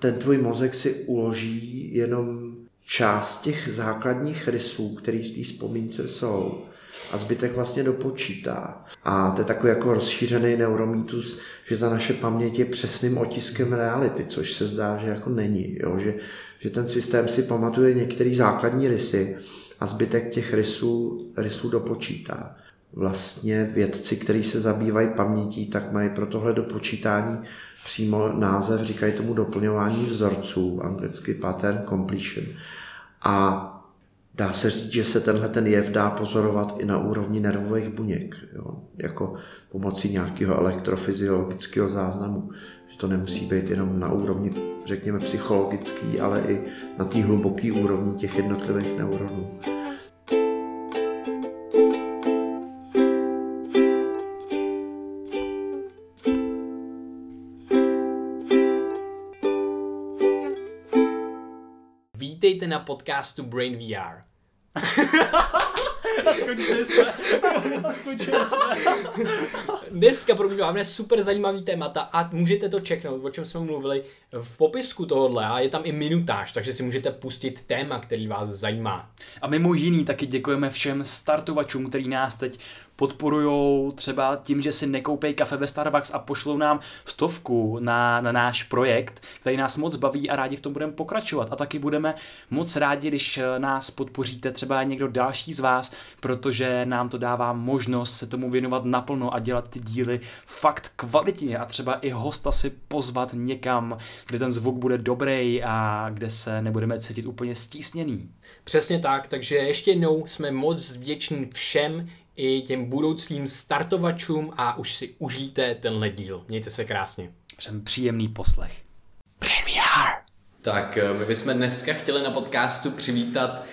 ten tvůj mozek si uloží jenom část těch základních rysů, které v té vzpomínce jsou a zbytek vlastně dopočítá. A to je takový jako rozšířený neuromítus, že ta naše paměť je přesným otiskem reality, což se zdá, že jako není. Jo? Že, že ten systém si pamatuje některé základní rysy a zbytek těch rysů, rysů dopočítá. Vlastně vědci, kteří se zabývají pamětí, tak mají pro tohle dopočítání přímo název, říkají tomu doplňování vzorců, anglicky pattern completion. A dá se říct, že se tenhle ten jev dá pozorovat i na úrovni nervových buněk, jo? jako pomocí nějakého elektrofyziologického záznamu. Že to nemusí být jenom na úrovni, řekněme, psychologický, ale i na té hluboké úrovni těch jednotlivých neuronů. Vítejte na podcastu Brain VR. A skončili jsme. A skončili jsme. Dneska pro mě máme super zajímavý témata a můžete to čeknout, o čem jsme mluvili v popisku tohohle a je tam i minutáž, takže si můžete pustit téma, který vás zajímá. A mimo jiný taky děkujeme všem startovačům, který nás teď podporují třeba tím, že si nekoupí kafe ve Starbucks a pošlou nám stovku na, na náš projekt, který nás moc baví a rádi v tom budeme pokračovat. A taky budeme moc rádi, když nás podpoříte třeba někdo další z vás, protože nám to dává možnost se tomu věnovat naplno a dělat ty díly fakt kvalitně a třeba i hosta si pozvat někam, kde ten zvuk bude dobrý a kde se nebudeme cítit úplně stísněný. Přesně tak, takže ještě jednou jsme moc vděční všem, i těm budoucím startovačům a už si užijte tenhle díl. Mějte se krásně. Přejem příjemný poslech. VR. Tak eh, my bychom dneska chtěli na podcastu přivítat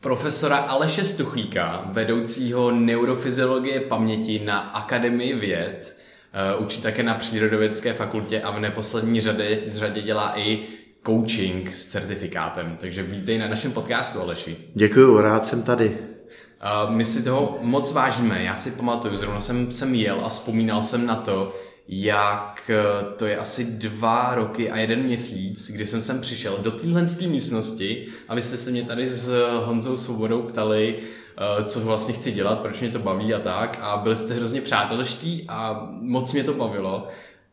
profesora Aleše Stuchlíka, vedoucího neurofyziologie paměti na Akademii věd. Eh, učí také na Přírodovědské fakultě a v neposlední řadě, řadě dělá i coaching s certifikátem. Takže vítej na našem podcastu, Aleši. Děkuji, rád jsem tady. My si toho moc vážíme. Já si pamatuju, zrovna jsem, jsem jel a vzpomínal jsem na to, jak eh, to je asi dva roky a jeden měsíc, kdy jsem sem přišel do téhle místnosti a vy jste se mě tady s Honzou Svobodou ptali, eh, co vlastně chci dělat, proč mě to baví a tak a byli jste hrozně přátelští a moc mě to bavilo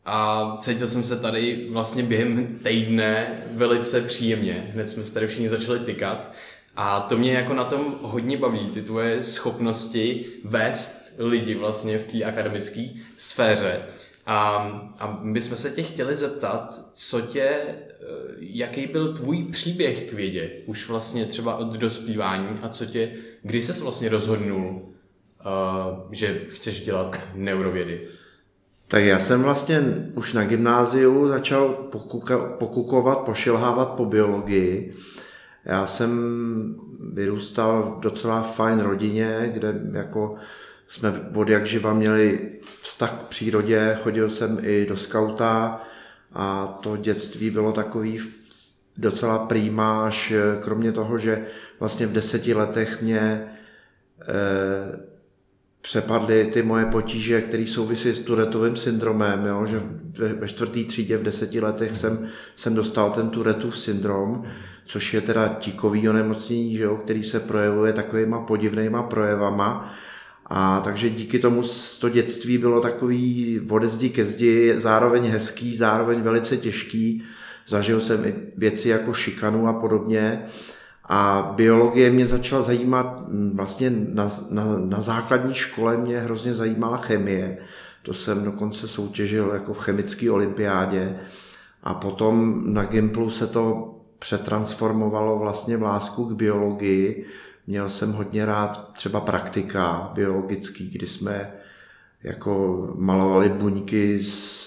a cítil jsem se tady vlastně během týdne velice příjemně. Hned jsme se tady všichni začali tykat a to mě jako na tom hodně baví, ty tvoje schopnosti vést lidi vlastně v té akademické sféře. A, a my jsme se tě chtěli zeptat, co tě, eh, jaký byl tvůj příběh k vědě, už vlastně třeba od dospívání a co tě, kdy jsi vlastně rozhodnul, uh, že chceš dělat neurovědy? Tak já jsem vlastně už na gymnáziu začal pokuka, pokukovat, pošilhávat po biologii já jsem vyrůstal v docela fajn rodině, kde jako jsme od jak živa měli vztah k přírodě, chodil jsem i do skauta a to dětství bylo takový docela prímáš, kromě toho, že vlastně v deseti letech mě eh, přepadly ty moje potíže, které souvisí s Turetovým syndromem, jo? že ve čtvrtý třídě v deseti letech jsem, jsem dostal ten Turetův syndrom, což je teda tíkový onemocnění, že jo, který se projevuje takovýma podivnýma projevama. A takže díky tomu to dětství bylo takový ode zdi ke zdi, zároveň hezký, zároveň velice těžký. Zažil jsem i věci jako šikanu a podobně. A biologie mě začala zajímat, vlastně na, na, na základní škole mě hrozně zajímala chemie. To jsem dokonce soutěžil jako v chemické olympiádě. A potom na Gimplu se to přetransformovalo vlastně v lásku k biologii. Měl jsem hodně rád třeba praktika biologický, kdy jsme jako malovali buňky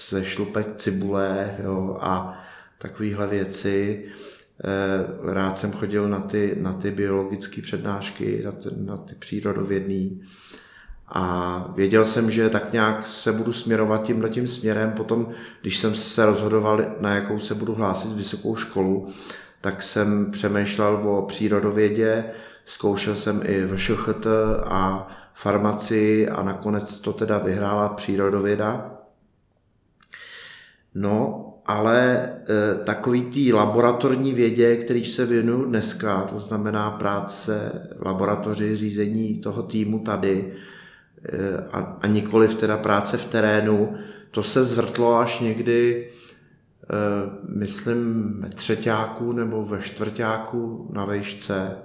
ze šlupek cibule jo, a takovéhle věci. Eh, rád jsem chodil na ty, na ty biologické přednášky, na ty, na ty přírodovědný. A věděl jsem, že tak nějak se budu směrovat tímhle tím směrem. Potom, když jsem se rozhodoval, na jakou se budu hlásit vysokou školu, tak jsem přemýšlel o přírodovědě, zkoušel jsem i VŠHT a farmaci a nakonec to teda vyhrála přírodověda. No ale e, takový tý laboratorní vědě, který se věnuju dneska, to znamená práce v laboratoři, řízení toho týmu tady e, a, a nikoliv teda práce v terénu, to se zvrtlo až někdy, e, myslím, ve třetíku nebo ve čtvrtáku na vejšce,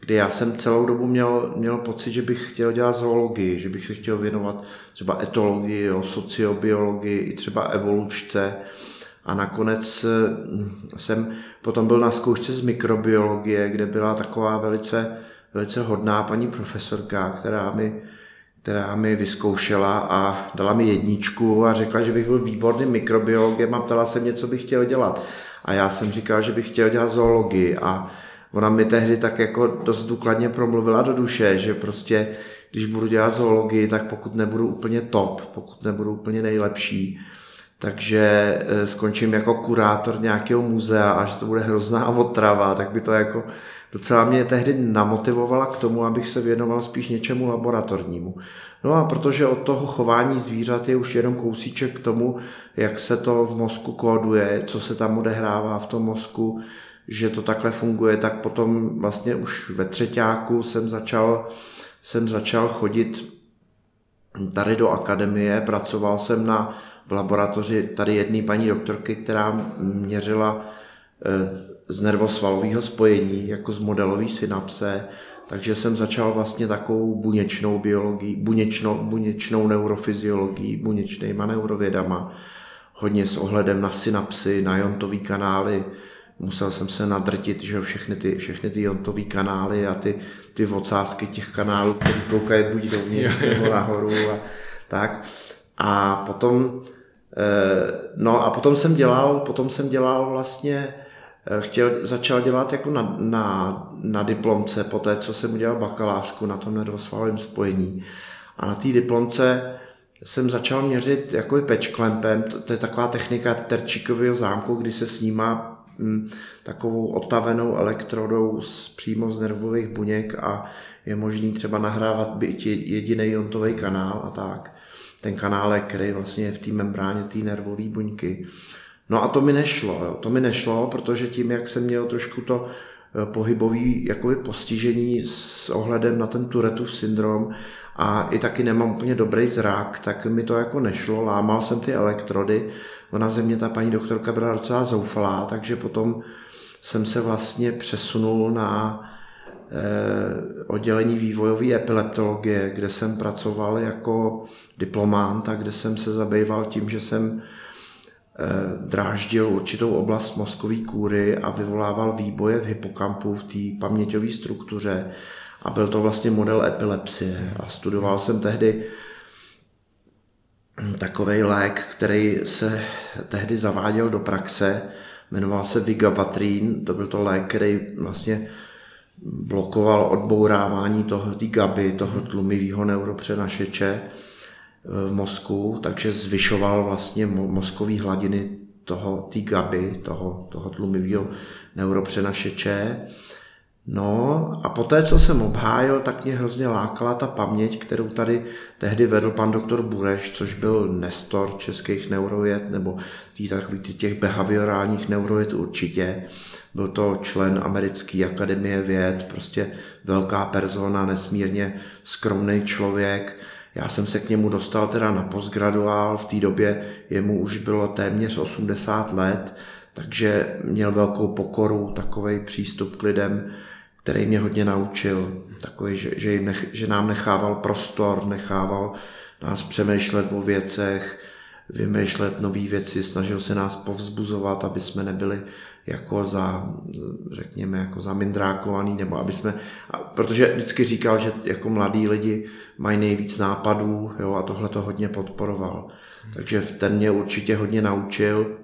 kdy já jsem celou dobu měl, měl pocit, že bych chtěl dělat zoologii, že bych se chtěl věnovat třeba etologii, jo, sociobiologii i třeba evolučce. A nakonec hm, jsem potom byl na zkoušce z mikrobiologie, kde byla taková velice, velice hodná paní profesorka, která mi, která mi vyzkoušela a dala mi jedničku a řekla, že bych byl výborný mikrobiologem a ptala se mě, co bych chtěl dělat. A já jsem říkal, že bych chtěl dělat zoologii a ona mi tehdy tak jako dost důkladně promluvila do duše, že prostě když budu dělat zoologii, tak pokud nebudu úplně top, pokud nebudu úplně nejlepší, takže eh, skončím jako kurátor nějakého muzea a že to bude hrozná otrava, tak by to jako docela mě tehdy namotivovala k tomu, abych se věnoval spíš něčemu laboratornímu. No a protože od toho chování zvířat je už jenom kousíček k tomu, jak se to v mozku kóduje, co se tam odehrává v tom mozku, že to takhle funguje, tak potom vlastně už ve třetíku jsem začal, jsem začal chodit tady do akademie, pracoval jsem na, v laboratoři tady jedné paní doktorky, která měřila e, z nervosvalového spojení, jako z modelové synapse, takže jsem začal vlastně takovou buněčnou biologii, buněčnou, buněčnou neurofyziologii, buněčnýma neurovědama, hodně s ohledem na synapsy, na jontové kanály, musel jsem se nadrtit, že všechny ty, všechny ty jontové kanály a ty, ty ocásky těch kanálů, které koukají buď dovnitř nebo nahoru a tak. A potom, eh, no a potom jsem dělal, potom jsem dělal vlastně, eh, chtěl, začal dělat jako na, na, na diplomce, po té, co jsem udělal bakalářku na tom nervosvalovém spojení. A na té diplomce jsem začal měřit jako pečklempem, to, to je taková technika terčíkového zámku, kdy se snímá Hm, takovou otavenou elektrodou z, přímo z nervových buněk a je možný třeba nahrávat byť jediný jontový kanál a tak. Ten kanál je, který vlastně je v té membráně té nervové buňky. No a to mi nešlo, jo. to mi nešlo, protože tím, jak jsem měl trošku to eh, pohybový jakoby postižení s ohledem na ten Turetův syndrom a i taky nemám úplně dobrý zrak, tak mi to jako nešlo, lámal jsem ty elektrody, ona ze mě ta paní doktorka byla docela zoufalá, takže potom jsem se vlastně přesunul na eh, oddělení vývojové epileptologie, kde jsem pracoval jako diplomant a kde jsem se zabýval tím, že jsem eh, dráždil určitou oblast mozkové kůry a vyvolával výboje v hypokampu, v té paměťové struktuře. A byl to vlastně model epilepsie. A studoval jsem tehdy takový lék, který se tehdy zaváděl do praxe, jmenoval se Vigabatrin, to byl to lék, který vlastně blokoval odbourávání toho tý GABY, toho tlumivého neuropřenašeče v mozku, takže zvyšoval vlastně mozkové hladiny toho tý GABY, toho, toho tlumivého neuropřenašeče No a poté, co jsem obhájil, tak mě hrozně lákala ta paměť, kterou tady tehdy vedl pan doktor Bureš, což byl nestor českých neurověd, nebo tý, takový těch behaviorálních neurověd určitě. Byl to člen americké akademie věd, prostě velká persona, nesmírně skromný člověk. Já jsem se k němu dostal teda na postgraduál, v té době jemu už bylo téměř 80 let, takže měl velkou pokoru, takový přístup k lidem, který mě hodně naučil, takový, že, že, jim nech, že nám nechával prostor, nechával nás přemýšlet o věcech, vymýšlet nové věci, snažil se nás povzbuzovat, aby jsme nebyli jako za, řekněme, jako za mindrákovaný, nebo aby jsme, protože vždycky říkal, že jako mladí lidi mají nejvíc nápadů, jo, a tohle to hodně podporoval. Takže ten mě určitě hodně naučil,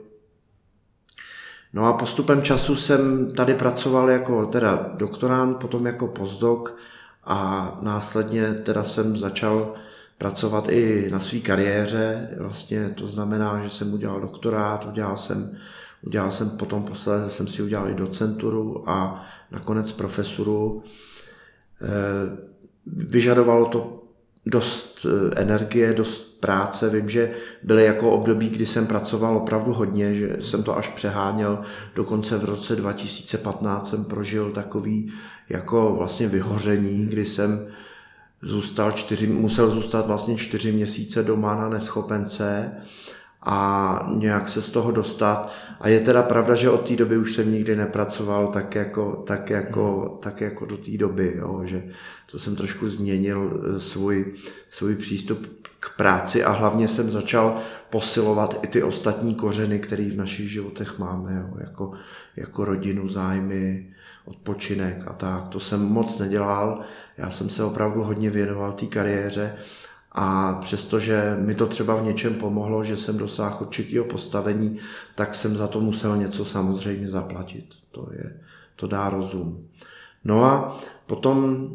No a postupem času jsem tady pracoval jako teda doktorant, potom jako postdoc a následně teda jsem začal pracovat i na své kariéře. Vlastně to znamená, že jsem udělal doktorát, udělal jsem, udělal jsem potom posledně jsem si udělal i docenturu a nakonec profesuru. Eh, vyžadovalo to dost eh, energie, dost práce. Vím, že byly jako období, kdy jsem pracoval opravdu hodně, že jsem to až přeháněl. Dokonce v roce 2015 jsem prožil takový jako vlastně vyhoření, kdy jsem zůstal čtyři, musel zůstat vlastně čtyři měsíce doma na neschopence a nějak se z toho dostat. A je teda pravda, že od té doby už jsem nikdy nepracoval tak jako, tak jako, tak jako do té doby, jo, že to jsem trošku změnil eh, svůj, svůj přístup k práci a hlavně jsem začal posilovat i ty ostatní kořeny, které v našich životech máme, jo, jako, jako rodinu, zájmy, odpočinek a tak. To jsem moc nedělal, já jsem se opravdu hodně věnoval té kariéře a přestože mi to třeba v něčem pomohlo, že jsem dosáhl určitého postavení, tak jsem za to musel něco samozřejmě zaplatit. To, je, to dá rozum. No a potom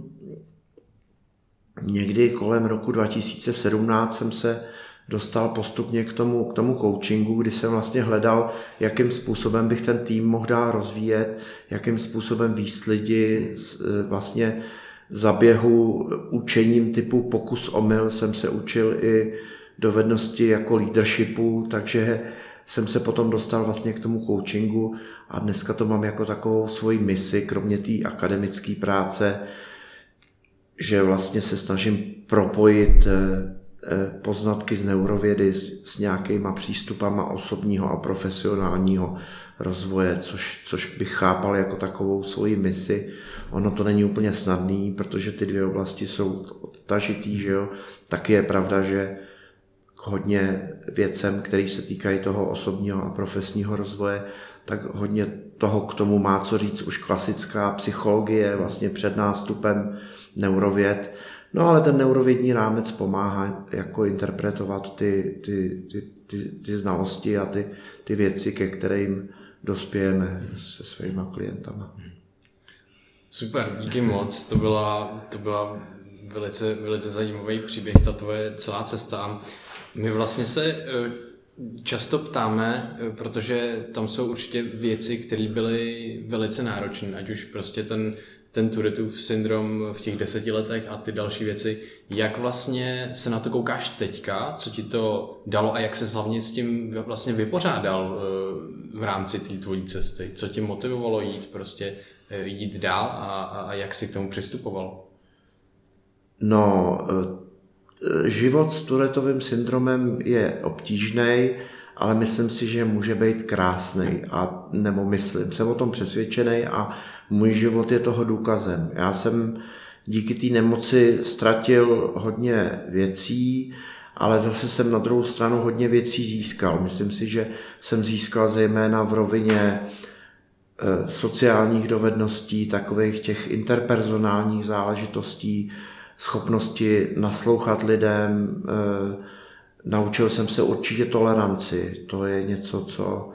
někdy kolem roku 2017 jsem se dostal postupně k tomu, k tomu coachingu, kdy jsem vlastně hledal, jakým způsobem bych ten tým mohl dál rozvíjet, jakým způsobem výst lidi vlastně zaběhu učením typu pokus omyl jsem se učil i dovednosti jako leadershipu, takže jsem se potom dostal vlastně k tomu coachingu a dneska to mám jako takovou svoji misi, kromě té akademické práce, že vlastně se snažím propojit eh, poznatky z neurovědy s, s nějakýma přístupama osobního a profesionálního rozvoje, což, což bych chápal jako takovou svoji misi. Ono to není úplně snadný, protože ty dvě oblasti jsou odtažitý, že jo. Taky je pravda, že hodně věcem, které se týkají toho osobního a profesního rozvoje, tak hodně toho k tomu má co říct už klasická psychologie, vlastně před nástupem neurověd. No ale ten neurovědní rámec pomáhá jako interpretovat ty, ty, ty, ty, ty znalosti a ty, ty věci, ke kterým dospějeme se svými klientama. Super, díky moc. To byla, to byla velice, velice zajímavý příběh, ta tvoje celá cesta. My vlastně se eh, často ptáme, eh, protože tam jsou určitě věci, které byly velice náročné, ať už prostě ten, ten Turetův syndrom v těch deseti letech a ty další věci. Jak vlastně se na to koukáš teďka, co ti to dalo a jak se hlavně s tím vlastně vypořádal eh, v rámci té tvojí cesty? Co tě motivovalo jít prostě Eh, jít dál a, a jak si k tomu přistupoval? No, eh, život s Turetovým syndromem je obtížný, ale myslím si, že může být krásný a nebo myslím, jsem o tom přesvědčený a můj život je toho důkazem. Já jsem díky té nemoci ztratil hodně věcí, ale zase jsem na druhou stranu hodně věcí získal. Myslím si, že jsem získal zejména v rovině Eh, sociálních dovedností, takových těch interpersonálních záležitostí, schopnosti naslouchat lidem. Eh, naučil jsem se určitě toleranci. To je něco, co,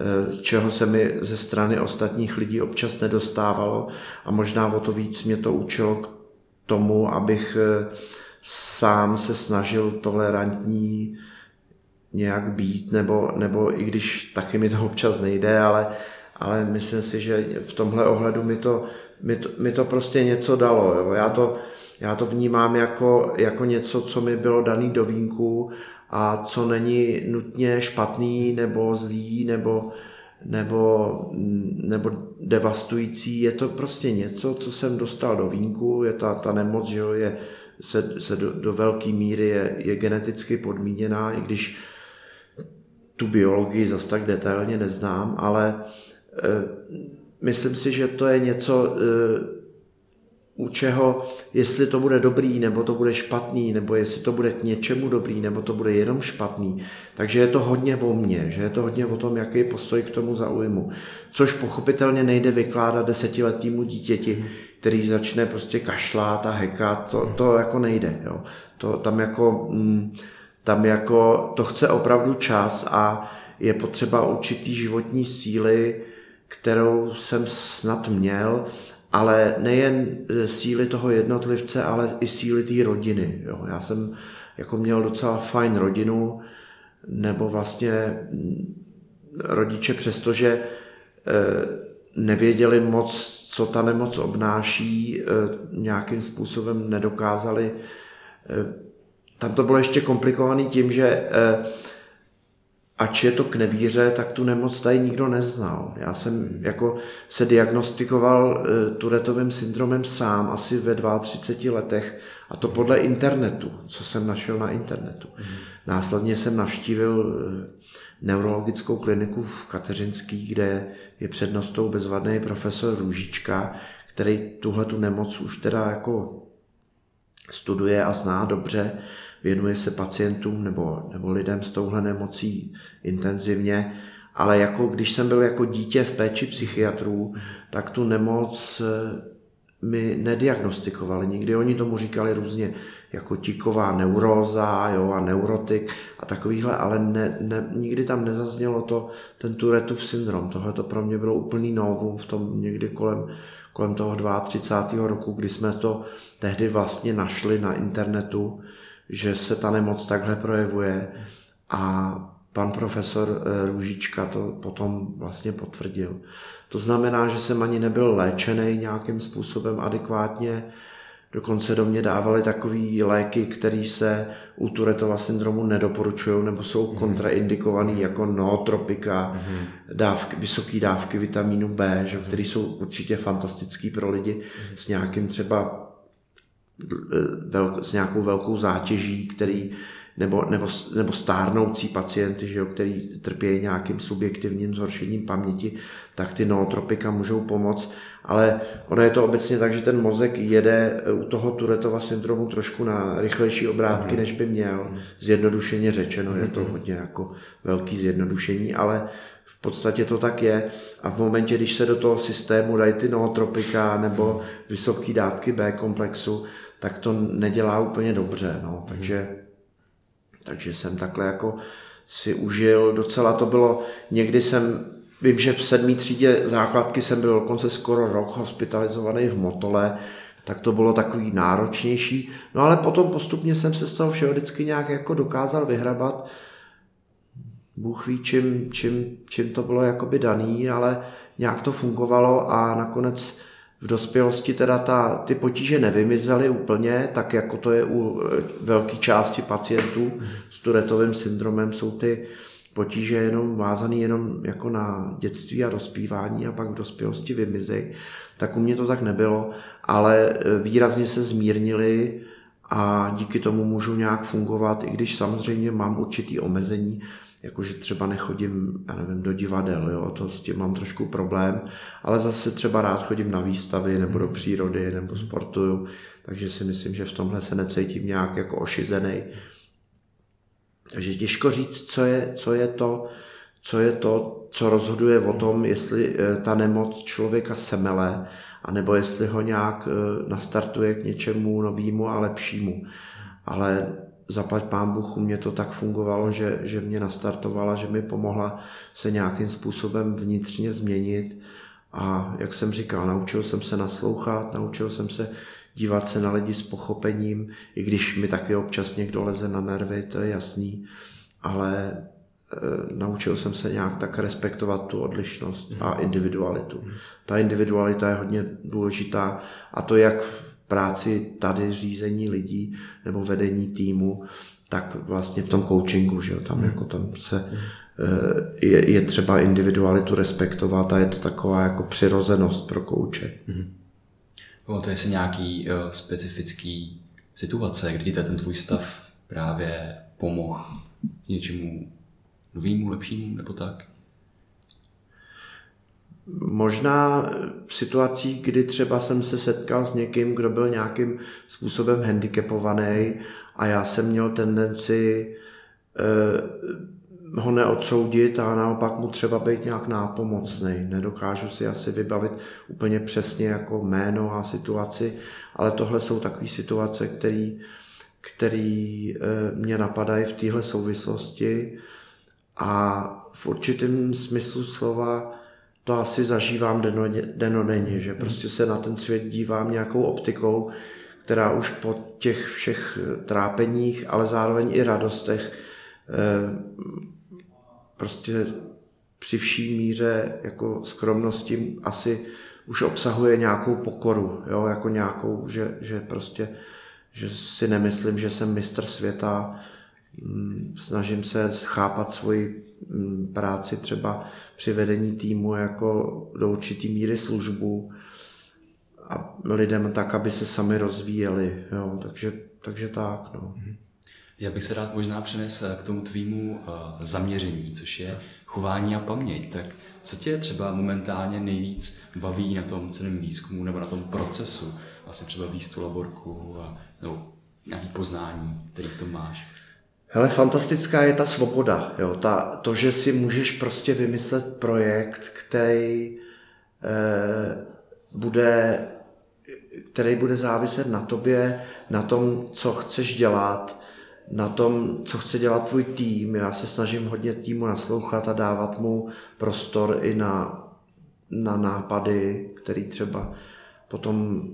eh, čeho se mi ze strany ostatních lidí občas nedostávalo a možná o to víc mě to učilo k tomu, abych sám se snažil tolerantní nějak být, nebo, nebo i když taky mi to občas nejde, ale ale myslím si, že v tomhle ohledu mi to, mi to, mi to prostě něco dalo. Jo. Já, to, já to vnímám jako, jako něco, co mi bylo daný do vínku a co není nutně špatný nebo zlý nebo, nebo, nebo devastující. Je to prostě něco, co jsem dostal do vínku, je ta, ta nemoc, že jo, je, se, se do, do velké míry je, je geneticky podmíněná, i když tu biologii zas tak detailně neznám, ale Eh, myslím si, že to je něco, eh, u čeho, jestli to bude dobrý, nebo to bude špatný, nebo jestli to bude k něčemu dobrý, nebo to bude jenom špatný. Takže je to hodně o mně, že je to hodně o tom, jaký postoj k tomu zaujmu. Což pochopitelně nejde vykládat desetiletýmu dítěti, který začne prostě kašlát a hekat, to, to jako nejde. Jo. To, tam, jako, mm, tam jako to chce opravdu čas a je potřeba určitý životní síly, kterou jsem snad měl, ale nejen e, síly toho jednotlivce, ale i síly té rodiny. Jo. Já jsem jako měl docela fajn rodinu, nebo vlastně mm, rodiče, přestože e, nevěděli moc, co ta nemoc obnáší, e, nějakým způsobem nedokázali tam to bylo ještě komplikovaný tím, že ač je to k nevíře, tak tu nemoc tady nikdo neznal. Já jsem jako se diagnostikoval Turetovým syndromem sám asi ve 32 letech a to podle internetu, co jsem našel na internetu. Následně jsem navštívil neurologickou kliniku v Kateřinský, kde je přednostou bezvadný profesor Růžička, který tuhle tu nemoc už teda jako studuje a zná dobře, věnuje se pacientům nebo, nebo lidem s touhle nemocí intenzivně, ale jako když jsem byl jako dítě v péči psychiatrů, tak tu nemoc mi nediagnostikovali. Nikdy oni tomu říkali různě jako tiková neuróza jo, a neurotik a takovýhle, ale ne, ne, nikdy tam nezaznělo to, ten Turetův syndrom. Tohle to pro mě bylo úplný novum v tom někdy kolem, kolem toho 32. roku, kdy jsme to tehdy vlastně našli na internetu, že se ta nemoc takhle projevuje a pan profesor eh, Růžička to potom vlastně potvrdil. To znamená, že jsem ani nebyl léčený nějakým způsobem adekvátně, Dokonce do mě dávali takové léky, které se u Turetova syndromu nedoporučují nebo jsou mm-hmm. kontraindikované jako nootropika, mm-hmm. dávky, vysoké dávky vitamínu B, že, které jsou určitě fantastické pro lidi mm-hmm. s nějakým třeba velk, s nějakou velkou zátěží, který nebo, nebo, nebo stárnoucí pacienty, že jo, který trpí nějakým subjektivním zhoršením paměti, tak ty nootropika můžou pomoct, ale ono je to obecně tak, že ten mozek jede u toho Turetova syndromu trošku na rychlejší obrátky, mm. než by měl. Zjednodušeně řečeno, je to mhm. hodně jako velký zjednodušení, ale v podstatě to tak je a v momentě, když se do toho systému dají ty nootropika nebo vysoké dávky B komplexu, tak to nedělá úplně dobře. No. Takže takže jsem takhle jako si užil, docela to bylo, někdy jsem, vím, že v sedmý třídě základky jsem byl dokonce skoro rok hospitalizovaný v Motole, tak to bylo takový náročnější. No ale potom postupně jsem se z toho všeho vždycky nějak jako dokázal vyhrabat. Bůh ví, čím, čím, čím to bylo jakoby daný, ale nějak to fungovalo a nakonec v dospělosti teda ta, ty potíže nevymizely úplně, tak jako to je u e, velké části pacientů s Turetovým syndromem, jsou ty potíže jenom vázané jenom jako na dětství a dospívání a pak v dospělosti vymizejí. Tak u mě to tak nebylo, ale e, výrazně se zmírnili a díky tomu můžu nějak fungovat, i když samozřejmě mám určitý omezení, jakože třeba nechodím, já nevím, do divadel, jo, to s tím mám trošku problém, ale zase třeba rád chodím na výstavy nebo do přírody nebo sportuju, takže si myslím, že v tomhle se necítím nějak jako ošizený. Takže těžko říct, co je, co je to, co je to, co rozhoduje o tom, jestli eh, ta nemoc člověka semele, anebo jestli ho nějak eh, nastartuje k něčemu novému a lepšímu. Ale zaplať pán Bůh, u mě to tak fungovalo, že, že mě nastartovala, že mi pomohla se nějakým způsobem vnitřně změnit. A jak jsem říkal, naučil jsem se naslouchat, naučil jsem se dívat se na lidi s pochopením, i když mi taky občas někdo leze na nervy, to je jasný, ale e, naučil jsem se nějak tak respektovat tu odlišnost a individualitu. Ta individualita je hodně důležitá a to jak práci tady řízení lidí nebo vedení týmu, tak vlastně v tom coachingu, že jo, tam, jako tam se eh, je, je třeba individualitu respektovat a je to taková jako přirozenost pro kouče. Mm-hmm. to je si nějaký uh, specifický situace, kdy ten tvůj stav právě pomohl něčemu novému, lepšímu nebo tak? Možná v situacích, kdy třeba jsem se setkal s někým, kdo byl nějakým způsobem handicapovaný a já jsem měl tendenci eh, ho neodsoudit a naopak mu třeba být nějak nápomocný. Nedokážu si asi vybavit úplně přesně jako jméno a situaci, ale tohle jsou takové situace, které který, eh, mě napadají v téhle souvislosti a v určitém smyslu slova to asi zažívám denodenně, že prostě se na ten svět dívám nějakou optikou, která už po těch všech trápeních, ale zároveň i radostech eh, prostě při vší míře jako skromnosti asi už obsahuje nějakou pokoru, jo, jako nějakou, že, že prostě že si nemyslím, že jsem mistr světa, snažím se chápat svoji mm, práci třeba při vedení týmu jako do určitý míry službu a lidem tak, aby se sami rozvíjeli. Jo, takže, takže tak. No. Mhm. Já bych se rád možná přenesl k tomu tvýmu uh, zaměření, což je chování a paměť. Tak co tě třeba momentálně nejvíc baví na tom celém výzkumu nebo na tom procesu? Vlastně třeba výst tu laborku a, nebo nějaký poznání, který v tom máš? Hele, fantastická je ta svoboda. Jo? Ta, to, že si můžeš prostě vymyslet projekt, který eh, bude který bude záviset na tobě, na tom, co chceš dělat, na tom, co chce dělat tvůj tým. Já se snažím hodně týmu naslouchat a dávat mu prostor i na, na nápady, který třeba potom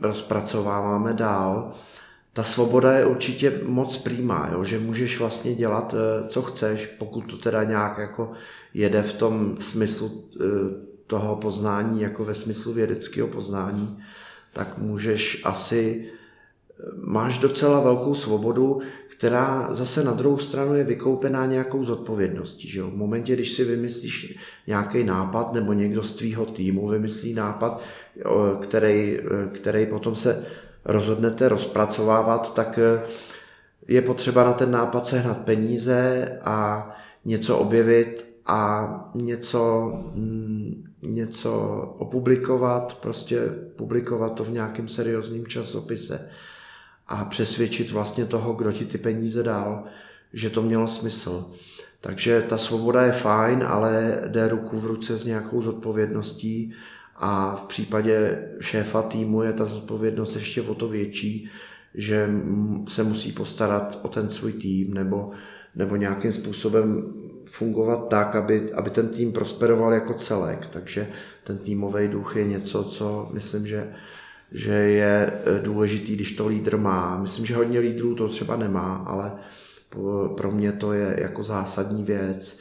rozpracováváme dál. Ta svoboda je určitě moc přímá, jo? že můžeš vlastně dělat, eh, co chceš, pokud to teda nějak jako jede v tom smyslu eh, toho poznání, jako ve smyslu vědeckého poznání, tak můžeš asi máš docela velkou svobodu, která zase na druhou stranu je vykoupená nějakou zodpovědností. Že jo? V momentě, když si vymyslíš nějaký nápad, nebo někdo z tvýho týmu vymyslí nápad, který, který potom se rozhodnete rozpracovávat, tak eh, je potřeba na ten nápad sehnat peníze a něco objevit a něco, mm, něco opublikovat, prostě publikovat to v nějakém seriózním časopise a přesvědčit vlastně toho, kdo ti ty peníze dal, že to mělo smysl. Takže ta svoboda je fajn, ale jde ruku v ruce s nějakou zodpovědností a v případě šéfa týmu je ta zodpovědnost ještě o to větší, že se musí postarat o ten svůj tým nebo, nebo nějakým způsobem fungovat tak, aby, aby ten tým prosperoval jako celek. Takže ten týmový duch je něco, co myslím, že že je e, důležitý, když to lídr má. Myslím, že hodně lídrů to třeba nemá, ale pro mě to je jako zásadní věc.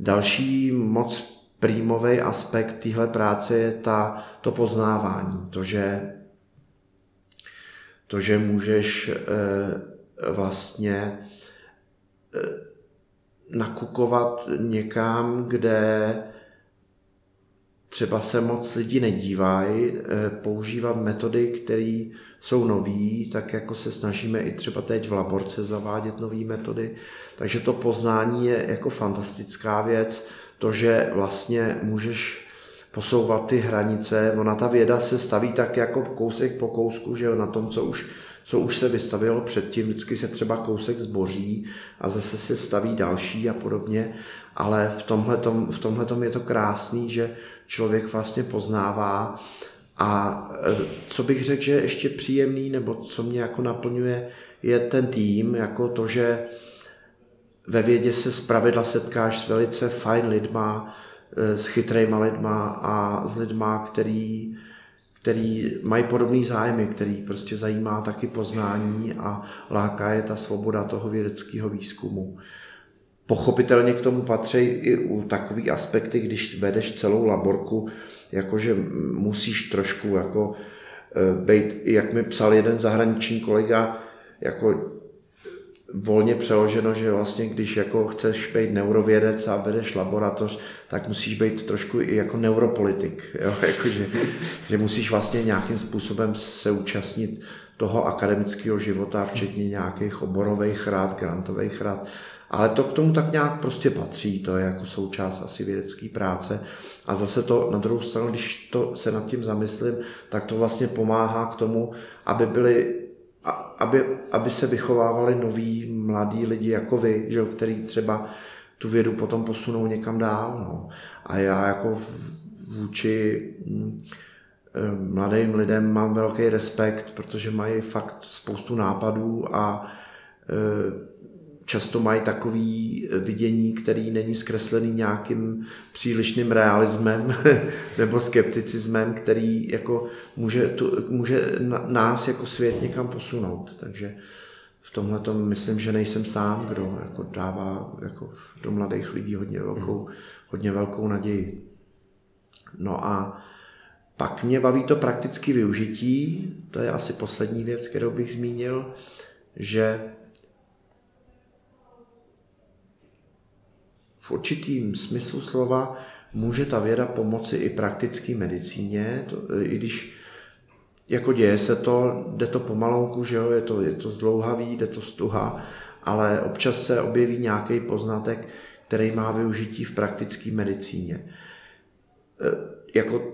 Další moc prímový aspekt téhle práce je ta, to poznávání, to, že, to, že můžeš e, vlastně e, nakukovat někam, kde třeba se moc lidi nedívají, eh, používat metody, které jsou nové, tak jako se snažíme i třeba teď v laborce zavádět nové metody. Takže to poznání je jako fantastická věc, to, že vlastně můžeš posouvat ty hranice. Ona ta věda se staví tak jako kousek po kousku, že na tom, co už, co už se vystavilo předtím, vždycky se třeba kousek zboří a zase se staví další a podobně, ale v tomhletom, v je to krásný, že člověk vlastně poznává a e, co bych řekl, že je ještě příjemný, nebo co mě jako naplňuje, je ten tým, jako to, že ve vědě se zpravidla setkáš s velice fajn lidma, e, s chytrýma lidma a s lidma, který, který mají podobný zájmy, který prostě zajímá taky poznání a láká je ta svoboda toho vědeckého výzkumu. Pochopitelně k tomu patří i u takový aspekty, když vedeš celou laborku, jakože musíš trošku jako e, být, jak mi psal jeden zahraniční kolega, jako volně přeloženo, že vlastně když jako chceš být neurovědec a vedeš laboratoř, tak musíš být trošku i jako neuropolitik, jo? Jako, že, že musíš vlastně nějakým způsobem se účastnit toho akademického života, včetně nějakých oborových rád, grantových rád ale to k tomu tak nějak prostě patří, to je jako součást asi vědecké práce. A zase to na druhou stranu, když to se nad tím zamyslím, tak to vlastně pomáhá k tomu, aby byli aby, aby se vychovávali noví mladí lidi jako vy, že, který třeba tu vědu potom posunou někam dál. No. A já jako vůči hm, eh, mladým lidem mám velký respekt, protože mají fakt spoustu nápadů a e, často mají takový vidění, který není zkreslený nějakým přílišným realismem nebo skepticismem, který jako může, tu, může nás jako svět někam posunout. Takže v tomhle tom myslím, že nejsem sám, kdo jako dává jako do mladých lidí hodně velkou, hodně velkou naději. No a Pak mě baví to praktické využití, to je asi poslední věc, kterou bych zmínil, že v určitým smyslu slova může ta věda pomoci i praktické medicíně, to, i když jako děje se to, jde to pomalouku, že jo, je to, je to zdlouhavý, jde to stuha, ale občas se objeví nějaký poznatek, který má využití v praktické medicíně. E, jako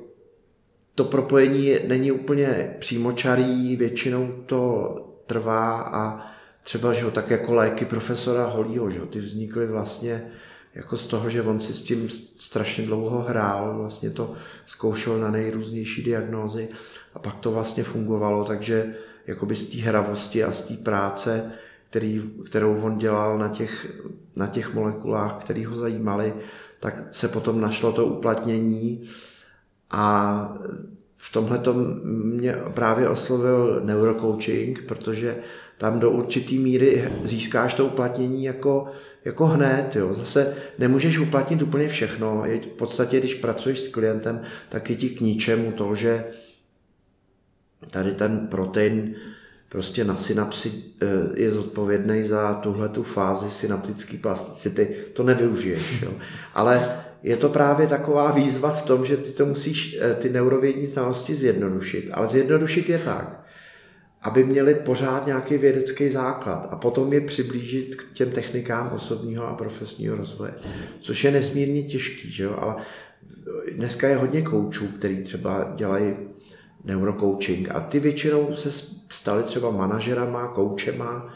to propojení není úplně přímočarý, většinou to trvá a třeba, že jo, tak jako léky profesora Holího, že jo, ty vznikly vlastně jako z toho, že on si s tím strašně dlouho hrál, vlastně to zkoušel na nejrůznější diagnózy a pak to vlastně fungovalo, takže jakoby z té hravosti a z té práce, který, kterou on dělal na těch, na těch molekulách, které ho zajímaly, tak se potom našlo to uplatnění a v tomhle mě právě oslovil neurocoaching, protože tam do určitý míry získáš to uplatnění jako, jako hned. Jo. Zase nemůžeš uplatnit úplně všechno. Je v podstatě, když pracuješ s klientem, tak je ti k ničemu to, že tady ten protein prostě na synapsi eh, je zodpovědný za tuhle tu fázi synaptické plasticity. To nevyužiješ. Jo. Ale je to právě taková výzva v tom, že ty to musíš eh, ty neurovědní znalosti zjednodušit. Ale zjednodušit je tak, aby měli pořád nějaký vědecký základ a potom je přiblížit k těm technikám osobního a profesního rozvoje, což je nesmírně těžký, že jo? ale dneska je hodně koučů, který třeba dělají neurocoaching a ty většinou se stali třeba manažerama, koučema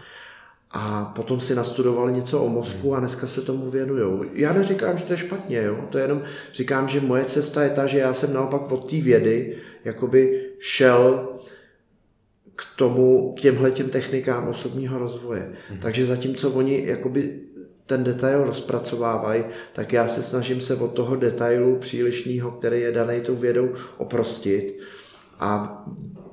a potom si nastudovali něco o mozku a dneska se tomu věnují. Já neříkám, že to je špatně, jo? to jenom říkám, že moje cesta je ta, že já jsem naopak od té vědy jakoby šel k tomu, k těmhle těm technikám osobního rozvoje. Mm. Takže zatímco oni jakoby ten detail rozpracovávají, tak já se snažím se od toho detailu přílišného, který je daný tou vědou, oprostit a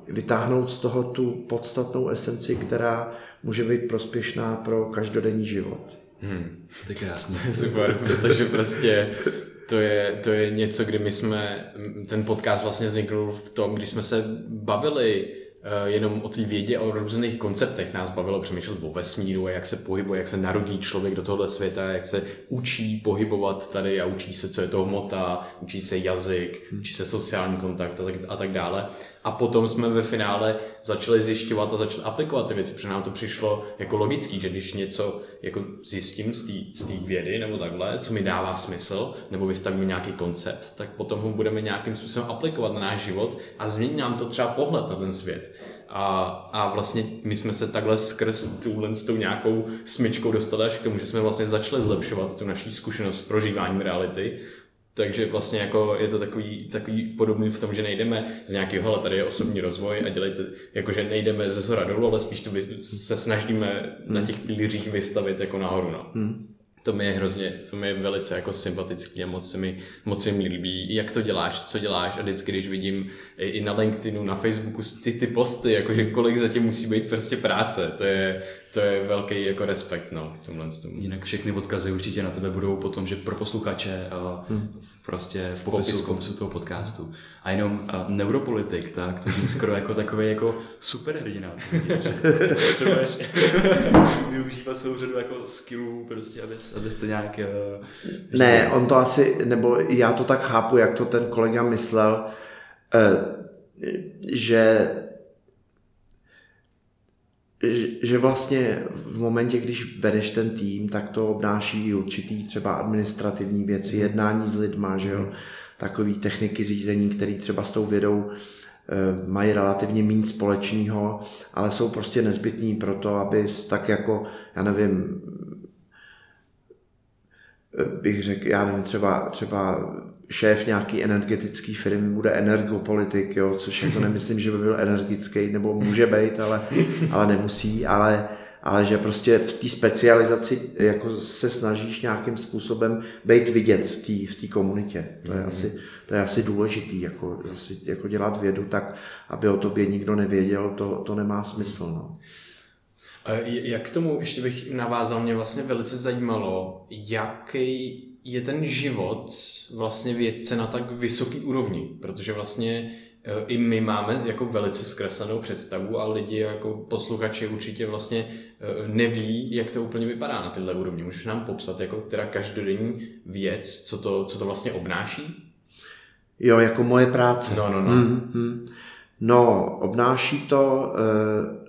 vytáhnout z toho tu podstatnou esenci, která může být prospěšná pro každodenní život. Hmm, to je krásné. Super, protože prostě to je, to je něco, kdy my jsme, ten podcast vlastně vzniknul v tom, když jsme se bavili jenom o té vědě a o různých konceptech nás bavilo přemýšlet o vesmíru a jak se pohybuje, jak se narodí člověk do tohoto světa, jak se učí pohybovat tady a učí se, co je to hmota, učí se jazyk, učí se sociální kontakt a tak, a tak dále. A potom jsme ve finále začali zjišťovat a začali aplikovat ty věci, protože nám to přišlo jako logický, že když něco jako zjistím z té vědy nebo takhle, co mi dává smysl, nebo vystavím nějaký koncept, tak potom ho budeme nějakým způsobem aplikovat na náš život a změní nám to třeba pohled na ten svět. A, a vlastně my jsme se takhle skrz tuhle s tou nějakou smyčkou dostali až k tomu, že jsme vlastně začali zlepšovat tu naší zkušenost s prožíváním reality takže vlastně jako je to takový, takový podobný v tom, že nejdeme z nějakého, hele, tady je osobní rozvoj a dělejte, jakože nejdeme ze zhora dolů, ale spíš to se snažíme hmm. na těch pilířích vystavit jako nahoru, no. Hmm to mi je hrozně, to mi je velice jako sympatický a moc se mi, moc se mi líbí, jak to děláš, co děláš a vždycky, když vidím i na LinkedInu, na Facebooku ty, ty posty, jakože kolik zatím musí být prostě práce, to je, to je velký jako respekt, no, tomhle tomu. Jinak všechny odkazy určitě na tebe budou potom, že pro posluchače hmm. prostě v popisu, v popisu toho podcastu. A jenom uh, neuropolitik, tak to zní skoro jako takový jako super hrdina. Že potřebuješ využívat celou řadu jako skillů, prostě, abys, abyste nějak... Uh, ne, on to asi, nebo já to tak chápu, jak to ten kolega myslel, že že vlastně v momentě, když vedeš ten tým, tak to obnáší určitý třeba administrativní věci, jednání s lidma, že jo, takové techniky řízení, které třeba s tou vědou eh, mají relativně méně společného, ale jsou prostě nezbytní pro to, aby tak jako, já nevím, bych řekl, já nevím, třeba, třeba šéf nějaký energetický firmy bude energopolitik, jo, což jako nemyslím, že by byl energický, nebo může být, ale, ale nemusí, ale ale že prostě v té specializaci jako se snažíš nějakým způsobem být vidět v té v komunitě. To je, mm-hmm. asi, to je asi důležitý, jako, asi, jako dělat vědu tak, aby o tobě nikdo nevěděl, to, to nemá smysl. No. Jak k tomu ještě bych navázal, mě vlastně velice zajímalo, jaký je ten život vlastně vědce na tak vysoký úrovni, protože vlastně eh, i my máme jako velice zkreslenou představu a lidi jako posluchači určitě vlastně eh, neví, jak to úplně vypadá na tyhle úrovni. Můžeš nám popsat jako teda každodenní věc, co to, co to vlastně obnáší? Jo, jako moje práce. No, no, no. Hmm, hmm. No, obnáší to eh,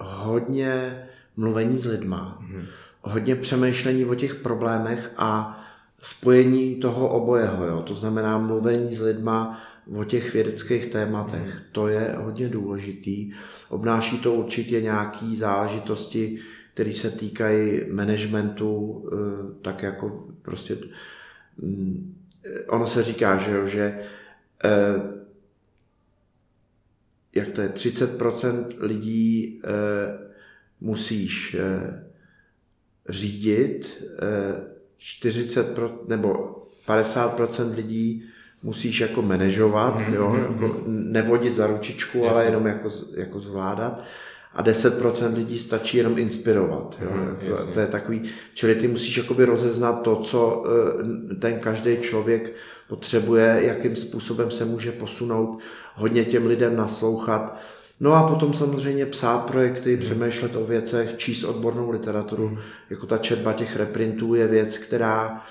hodně mluvení s lidma, hmm. hodně přemýšlení o těch problémech a spojení toho obojeho. Jo? To znamená mluvení s lidma o těch vědeckých tématech. Hmm. To je hodně důležitý. Obnáší to určitě nějaké záležitosti, které se týkají managementu, eh, tak jako prostě mm, ono se říká, že, jo, že eh, jak to je, 30% lidí eh, musíš eh, řídit, 40 pro, nebo 50% lidí musíš jako manažovat, mm-hmm. jo, jako nevodit za ručičku, Jasně. ale jenom jako, jako zvládat a 10% lidí stačí jenom inspirovat. Jo? Mm, to, to je takový, čili ty musíš jakoby rozeznat to, co eh, ten každý člověk potřebuje, jakým způsobem se může posunout, hodně těm lidem naslouchat. No a potom samozřejmě psát projekty, mm. přemýšlet o věcech, číst odbornou literaturu. Mm. Jako ta četba těch reprintů je věc, která,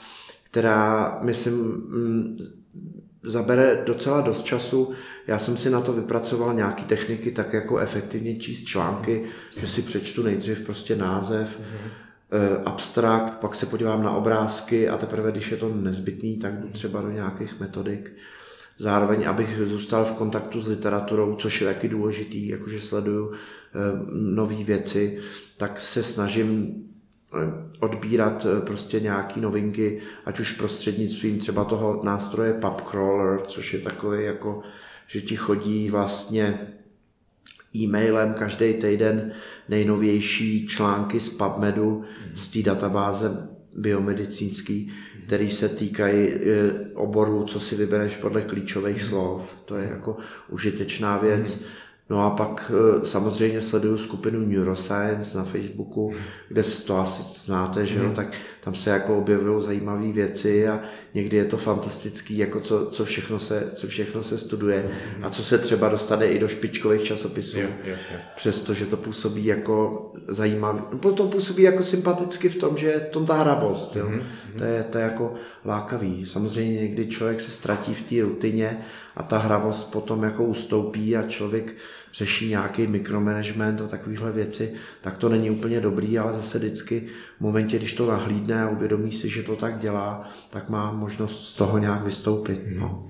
která myslím, mm, zabere docela dost času. Já jsem si na to vypracoval nějaké techniky, tak jako efektivně číst články, že si přečtu nejdřív prostě název, mm-hmm. Abstrakt, pak se podívám na obrázky a teprve, když je to nezbytný, tak jdu třeba do nějakých metodik. Zároveň, abych zůstal v kontaktu s literaturou, což je taky důležitý, jakože sleduju eh, nové věci, tak se snažím odbírat eh, prostě nějaký novinky, ať už prostřednictvím třeba toho nástroje PubCrawler, což je takový jako, že ti chodí vlastně e-mailem každý týden nejnovější články z PubMedu, z té databáze biomedicínský, který se týkají eh, oborů, co si vybereš podle klíčových slov. To je jako užitečná věc. No a pak eh, samozřejmě sleduju skupinu Neuroscience na Facebooku, kde to asi znáte, že jo, mhm. tak tam se jako objevují zajímavé věci a někdy je to fantastický, jako co, co, všechno, se, co všechno se studuje a co se třeba dostane i do špičkových časopisů. Jo, jo, jo. Přestože to působí jako zajímavý, no to působí jako sympaticky v tom, že je v tom ta hravost, jo. Mm-hmm. To, je, to je jako lákavý. Samozřejmě někdy člověk se ztratí v té rutině a ta hravost potom jako ustoupí a člověk řeší nějaký mikromanagement a takovéhle věci, tak to není úplně dobrý, ale zase vždycky v momentě, když to nahlídne a uvědomí si, že to tak dělá, tak má možnost z toho nějak vystoupit. No.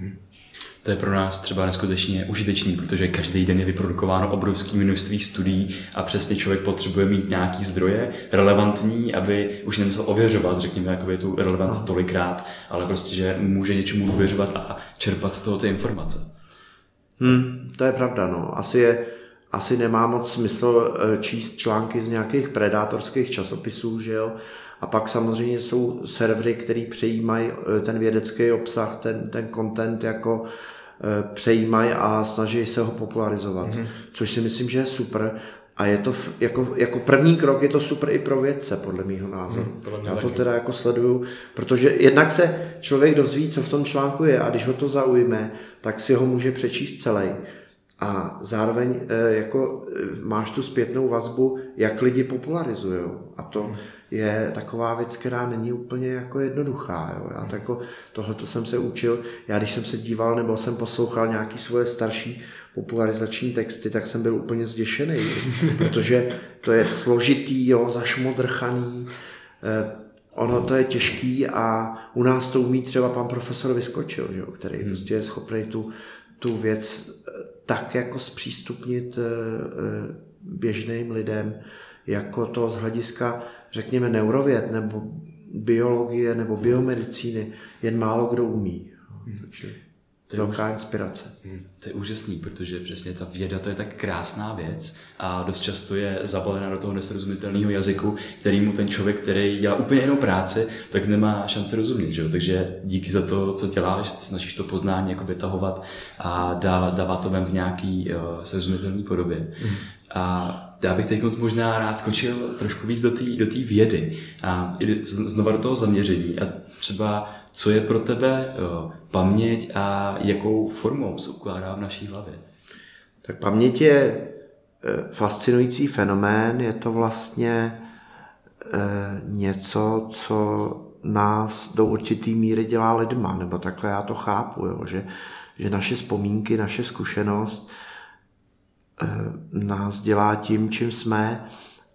To je pro nás třeba neskutečně užitečný, protože každý den je vyprodukováno obrovské množství studií a přesně člověk potřebuje mít nějaký zdroje relevantní, aby už nemusel ověřovat, řekněme, jakoby tu relevanci no. tolikrát, ale prostě, že může něčemu ověřovat a čerpat z toho ty informace. Hmm, to je pravda, no. Asi, je, asi nemá moc smysl eh, číst články z nějakých predátorských časopisů, že jo. A pak samozřejmě jsou servery, které přejímají eh, ten vědecký obsah, ten, ten content jako eh, přejímají a snaží se ho popularizovat. Mm-hmm. Což si myslím, že je super. A je to jako, jako první krok je to super i pro vědce, podle mého názoru. Hmm, podle Já to taky. teda jako sleduju, protože jednak se člověk dozví, co v tom článku je a když ho to zaujme, tak si ho může přečíst celý. A zároveň eh, jako eh, máš tu zpětnou vazbu, jak lidi popularizují. A to hmm. je taková věc, která není úplně jako jednoduchá. Jo. Já hmm. tako, tohle jsem se učil. Já když jsem se díval nebo jsem poslouchal nějaký svoje starší popularizační texty, tak jsem byl úplně zděšený, protože to je složitý, jo, zašmodrchaný, eh, ono to je těžký a u nás to umí třeba pan profesor Vyskočil, jo, který hmm. prostě je schopný tu, tu věc tak jako zpřístupnit eh, běžným lidem, jako to z hlediska, řekněme, neurověd nebo biologie nebo biomedicíny jen málo kdo umí. Takže... To je velká inspirace. Hmm, to je úžasný, protože přesně ta věda to je tak krásná věc a dost často je zabalena do toho nesrozumitelného jazyku, kterýmu ten člověk, který dělá úplně jinou práci, tak nemá šanci rozumět. Že? Takže díky za to, co děláš, snažíš to poznání jako vytahovat a dávat, dávat to ven v nějaký uh, srozumitelný podobě. Hmm. A já bych teď možná rád skočil trošku víc do té do vědy a znova do toho zaměření. A třeba co je pro tebe jo, paměť a jakou formou se ukládá v naší hlavě? Tak paměť je eh, fascinující fenomén, je to vlastně eh, něco, co nás do určitý míry dělá lidma, nebo takhle já to chápu, jo, že, že naše vzpomínky, naše zkušenost eh, nás dělá tím, čím jsme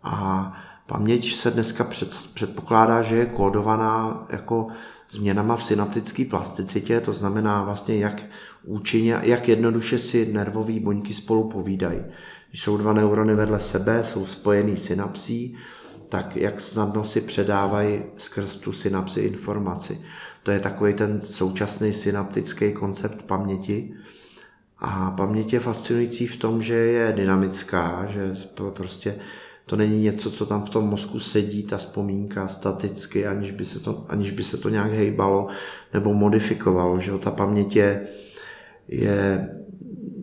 a paměť se dneska před, předpokládá, že je kódovaná jako změnama v synaptické plasticitě, to znamená vlastně, jak účinně, jak jednoduše si nervové buňky spolu povídají. Když jsou dva neurony vedle sebe, jsou spojený synapsí, tak jak snadno si předávají skrz tu synapsi informaci. To je takový ten současný synaptický koncept paměti. A paměť je fascinující v tom, že je dynamická, že prostě to není něco, co tam v tom mozku sedí, ta vzpomínka staticky, aniž by se to, aniž by se to nějak hejbalo nebo modifikovalo. Že Ta paměť je, je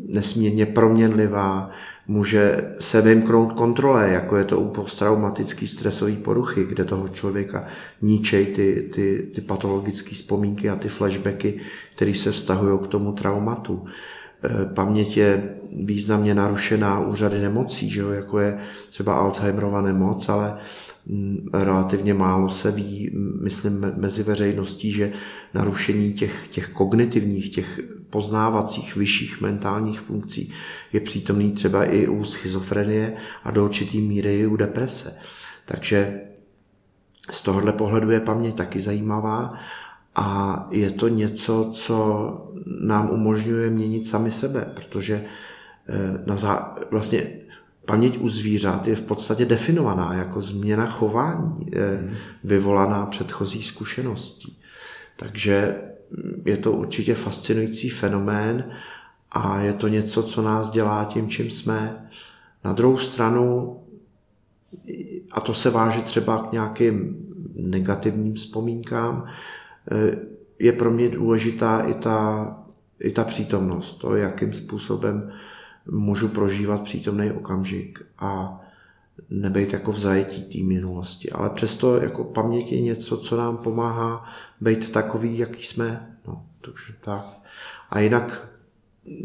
nesmírně proměnlivá, může se vymknout kontrole, jako je to u posttraumatický stresový poruchy, kde toho člověka ničej ty, ty, ty patologické vzpomínky a ty flashbacky, které se vztahují k tomu traumatu. E, paměť je významně narušená úřady nemocí, že jo, jako je třeba Alzheimerova nemoc, ale mm, relativně málo se ví, myslím, mezi veřejností, že narušení těch, těch kognitivních, těch poznávacích vyšších mentálních funkcí je přítomný třeba i u schizofrenie a do určitý míry i u deprese. Takže z tohohle pohledu je paměť taky zajímavá a je to něco, co nám umožňuje měnit sami sebe, protože eh, na zá... vlastně paměť u zvířat je v podstatě definovaná jako změna chování, hmm. vyvolaná předchozí zkušeností. Takže je to určitě fascinující fenomén a je to něco, co nás dělá tím, čím jsme. Na druhou stranu, a to se váže třeba k nějakým negativním vzpomínkám, je pro mě důležitá i ta, i ta přítomnost, to, jakým způsobem můžu prožívat přítomný okamžik a nebejt jako v zajetí té minulosti. Ale přesto jako paměť je něco, co nám pomáhá být takový, jaký jsme. No, takže tak. A jinak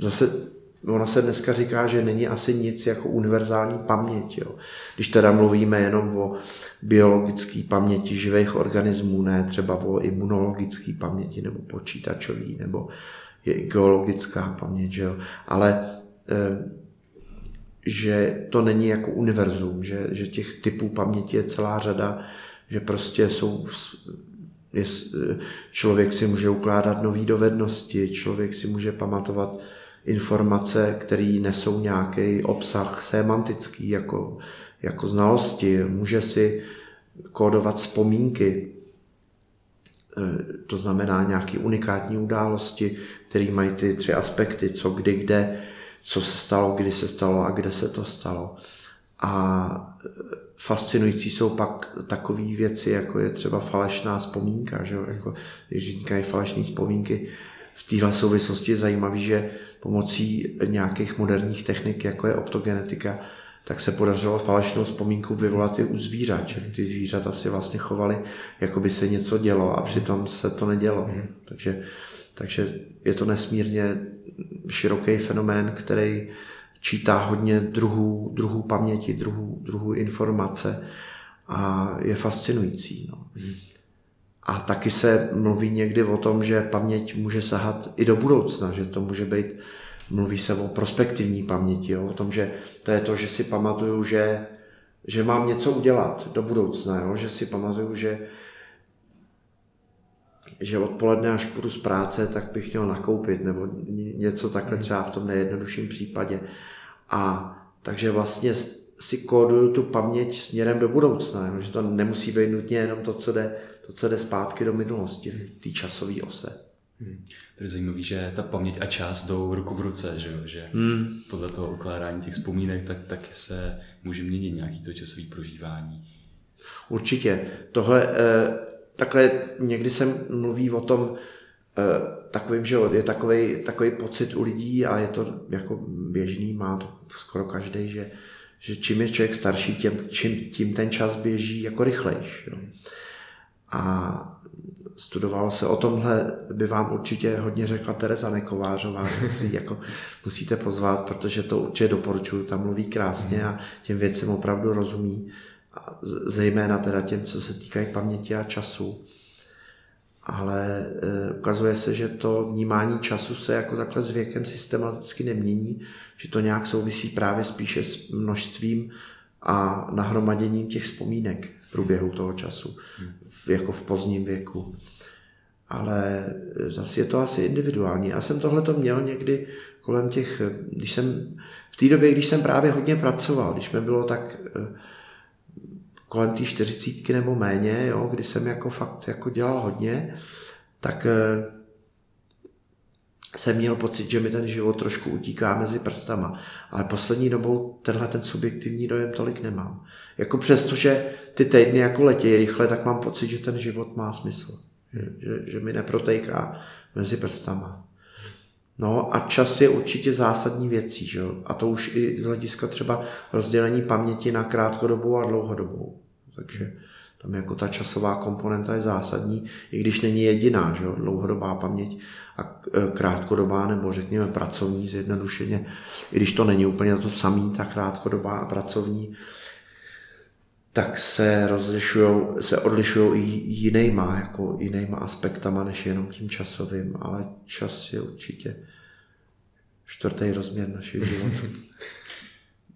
zase ono se dneska říká, že není asi nic jako univerzální paměť. Jo. Když teda mluvíme jenom o biologické paměti živých organismů, ne třeba o imunologické paměti nebo počítačový, nebo je geologická paměť, že jo. ale eh, že to není jako univerzum, že, že těch typů paměti je celá řada, že prostě jsou je, člověk si může ukládat nové dovednosti, člověk si může pamatovat informace, které nesou nějaký obsah semantický, jako, jako znalosti, může si kódovat vzpomínky, e, to znamená nějaké unikátní události, které mají ty tři aspekty, co, kdy, kde, co se stalo, kdy se stalo a kde se to stalo. A e, fascinující jsou pak takové věci, jako je třeba falešná vzpomínka, že jo? Jako, když říkají falešné vzpomínky, v téhle souvislosti je zajímavý, že pomocí nějakých moderních technik, jako je optogenetika, tak se podařilo falešnou vzpomínku vyvolat i u zvířat, že ty zvířata si vlastně chovali, jako by se něco dělo a přitom se to nedělo. Mm. Takže, takže je to nesmírně široký fenomén, který čítá hodně druhů, druhů paměti, druhů, druhů informace a je fascinující. No. A taky se mluví někdy o tom, že paměť může sahat i do budoucna, že to může být, mluví se o prospektivní paměti, jo, o tom, že to je to, že si pamatuju, že, že mám něco udělat do budoucna, jo, že si pamatuju, že že odpoledne, až půjdu z práce, tak bych měl nakoupit, nebo něco takhle hmm. třeba v tom nejjednodušším případě. A takže vlastně si kóduju tu paměť směrem do budoucna, že to nemusí být nutně jenom to, co jde, to, co jde zpátky do minulosti v té časové ose. Hmm. To je zajímavé, že ta paměť a čas jdou ruku v ruce, že, že hmm. podle toho ukládání těch vzpomínek tak, tak se může měnit nějaký to časové prožívání. Určitě. Tohle eh, takhle někdy se mluví o tom eh, takovým, že je takový, takový pocit u lidí a je to jako běžný, má to skoro každý, že, že čím je člověk starší, tím, čím, tím ten čas běží jako rychlejš. Jo. A studovalo se o tomhle, by vám určitě hodně řekla Tereza Nekovářová, si jako musíte pozvat, protože to určitě doporučuju, tam mluví krásně a těm věcem opravdu rozumí, a zejména teda těm, co se týkají paměti a času. Ale e, ukazuje se, že to vnímání času se jako takhle s věkem systematicky nemění, že to nějak souvisí právě spíše s množstvím a nahromaděním těch vzpomínek v průběhu toho času, v, jako v pozdním věku. Ale zase je to asi individuální. Já jsem tohle to měl někdy kolem těch, když jsem, v té době, když jsem právě hodně pracoval, když mi bylo tak eh, kolem té čtyřicítky nebo méně, jo, kdy jsem jako fakt jako dělal hodně, tak eh, jsem měl pocit, že mi ten život trošku utíká mezi prstama. Ale poslední dobou tenhle ten subjektivní dojem tolik nemám. Jako přesto, že ty týdny jako letějí rychle, tak mám pocit, že ten život má smysl. Že, že, mi neprotejká mezi prstama. No a čas je určitě zásadní věcí, že? a to už i z hlediska třeba rozdělení paměti na krátkodobou a dlouhodobou. Takže tam jako ta časová komponenta je zásadní, i když není jediná, že? dlouhodobá paměť a e, krátkodobá nebo řekněme pracovní zjednodušeně, i když to není úplně to samý, ta krátkodobá a pracovní, tak se rozlišují, se odlišují i jinýma, jako jinýma aspektama, než jenom tím časovým, ale čas je určitě čtvrtý rozměr našich životů.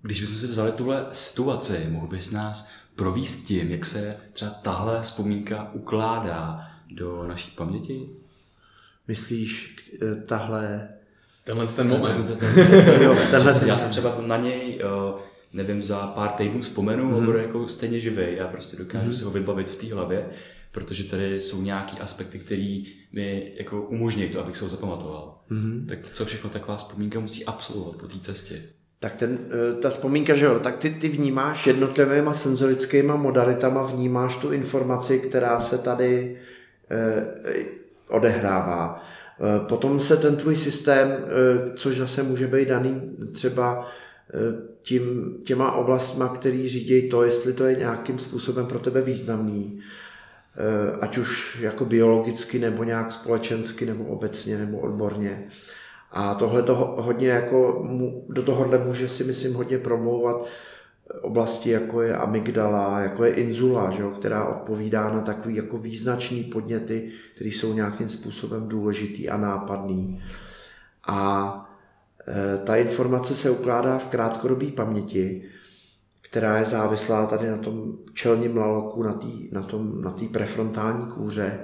Když bychom si vzali tuhle situaci, mohl bys nás províst tím, jak se třeba tahle vzpomínka ukládá do naší paměti? Myslíš, eh, tahle... Tenhle ten moment. Ten, ten, ten, jo, tenhle ten... Já se třeba na něj, eh, nevím, za pár týdnů vzpomenu mm. a budu jako stejně živý. Já prostě dokážu mm. si ho vybavit v té hlavě, protože tady jsou nějaký aspekty, které mi jako umožní to, abych se ho zapamatoval. Mm. Tak co všechno taková vzpomínka musí absolvovat po té cestě? Tak ten, eh, ta vzpomínka, že jo, tak ty, ty vnímáš jednotlivýma senzorickýma modalitama, vnímáš tu informaci, která se tady eh, odehrává. Eh, potom se ten tvůj systém, což zase může být daný třeba tím, těma oblastma, který řídí to, jestli to je nějakým způsobem pro tebe významný, ať už jako biologicky, nebo nějak společensky, nebo obecně, nebo odborně. A tohle to hodně jako, do tohohle může si myslím hodně promlouvat oblasti, jako je amygdala, jako je inzula, že jo, která odpovídá na takový jako význačný podněty, které jsou nějakým způsobem důležitý a nápadný. A e, ta informace se ukládá v krátkodobé paměti, která je závislá tady na tom čelním laloku, na té na tom, na prefrontální kůře.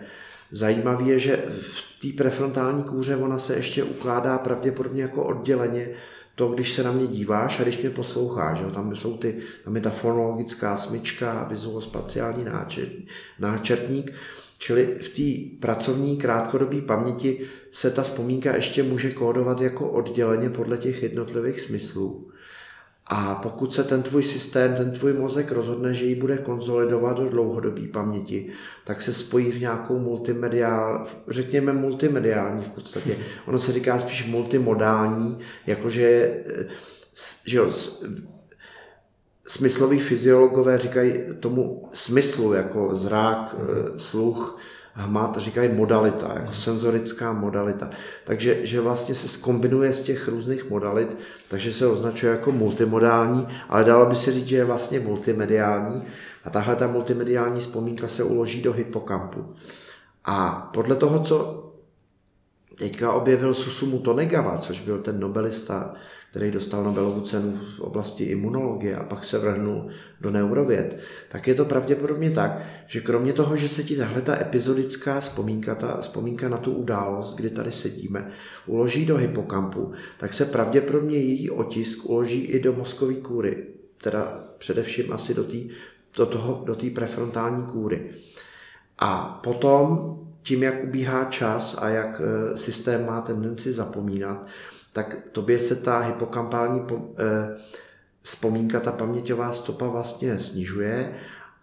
Zajímavé je, že v té prefrontální kůře ona se ještě ukládá pravděpodobně jako odděleně to, když se na mě díváš a když mě posloucháš, jo, tam, jsou ty, tam je ta fonologická smyčka vizuospaciální náčrtník, čili v té pracovní krátkodobé paměti se ta vzpomínka ještě může kódovat jako odděleně podle těch jednotlivých smyslů. A pokud se ten tvůj systém, ten tvůj mozek rozhodne, že ji bude konzolidovat do dlouhodobé paměti, tak se spojí v nějakou multimediál, řekněme multimediální v podstatě. Ono se říká spíš multimodální, jakože že jo, smysloví fyziologové říkají tomu smyslu, jako zrák, mm. sluch, hmat, říkají modalita, jako senzorická modalita. Takže že vlastně se skombinuje z těch různých modalit, takže se označuje jako multimodální, ale dalo by se říct, že je vlastně multimediální. A tahle ta multimediální vzpomínka se uloží do hypokampu. A podle toho, co teďka objevil Susumu Tonegawa, což byl ten nobelista který dostal Nobelovu cenu v oblasti imunologie a pak se vrhnul do neurověd, tak je to pravděpodobně tak, že kromě toho, že se ti tahle ta epizodická vzpomínka, ta vzpomínka na tu událost, kdy tady sedíme, uloží do hypokampu, tak se pravděpodobně její otisk uloží i do mozkové kůry, teda především asi do té do toho, do té prefrontální kůry. A potom, tím, jak ubíhá čas a jak e, systém má tendenci zapomínat, tak tobě se ta hypokampální eh, vzpomínka, ta paměťová stopa vlastně snižuje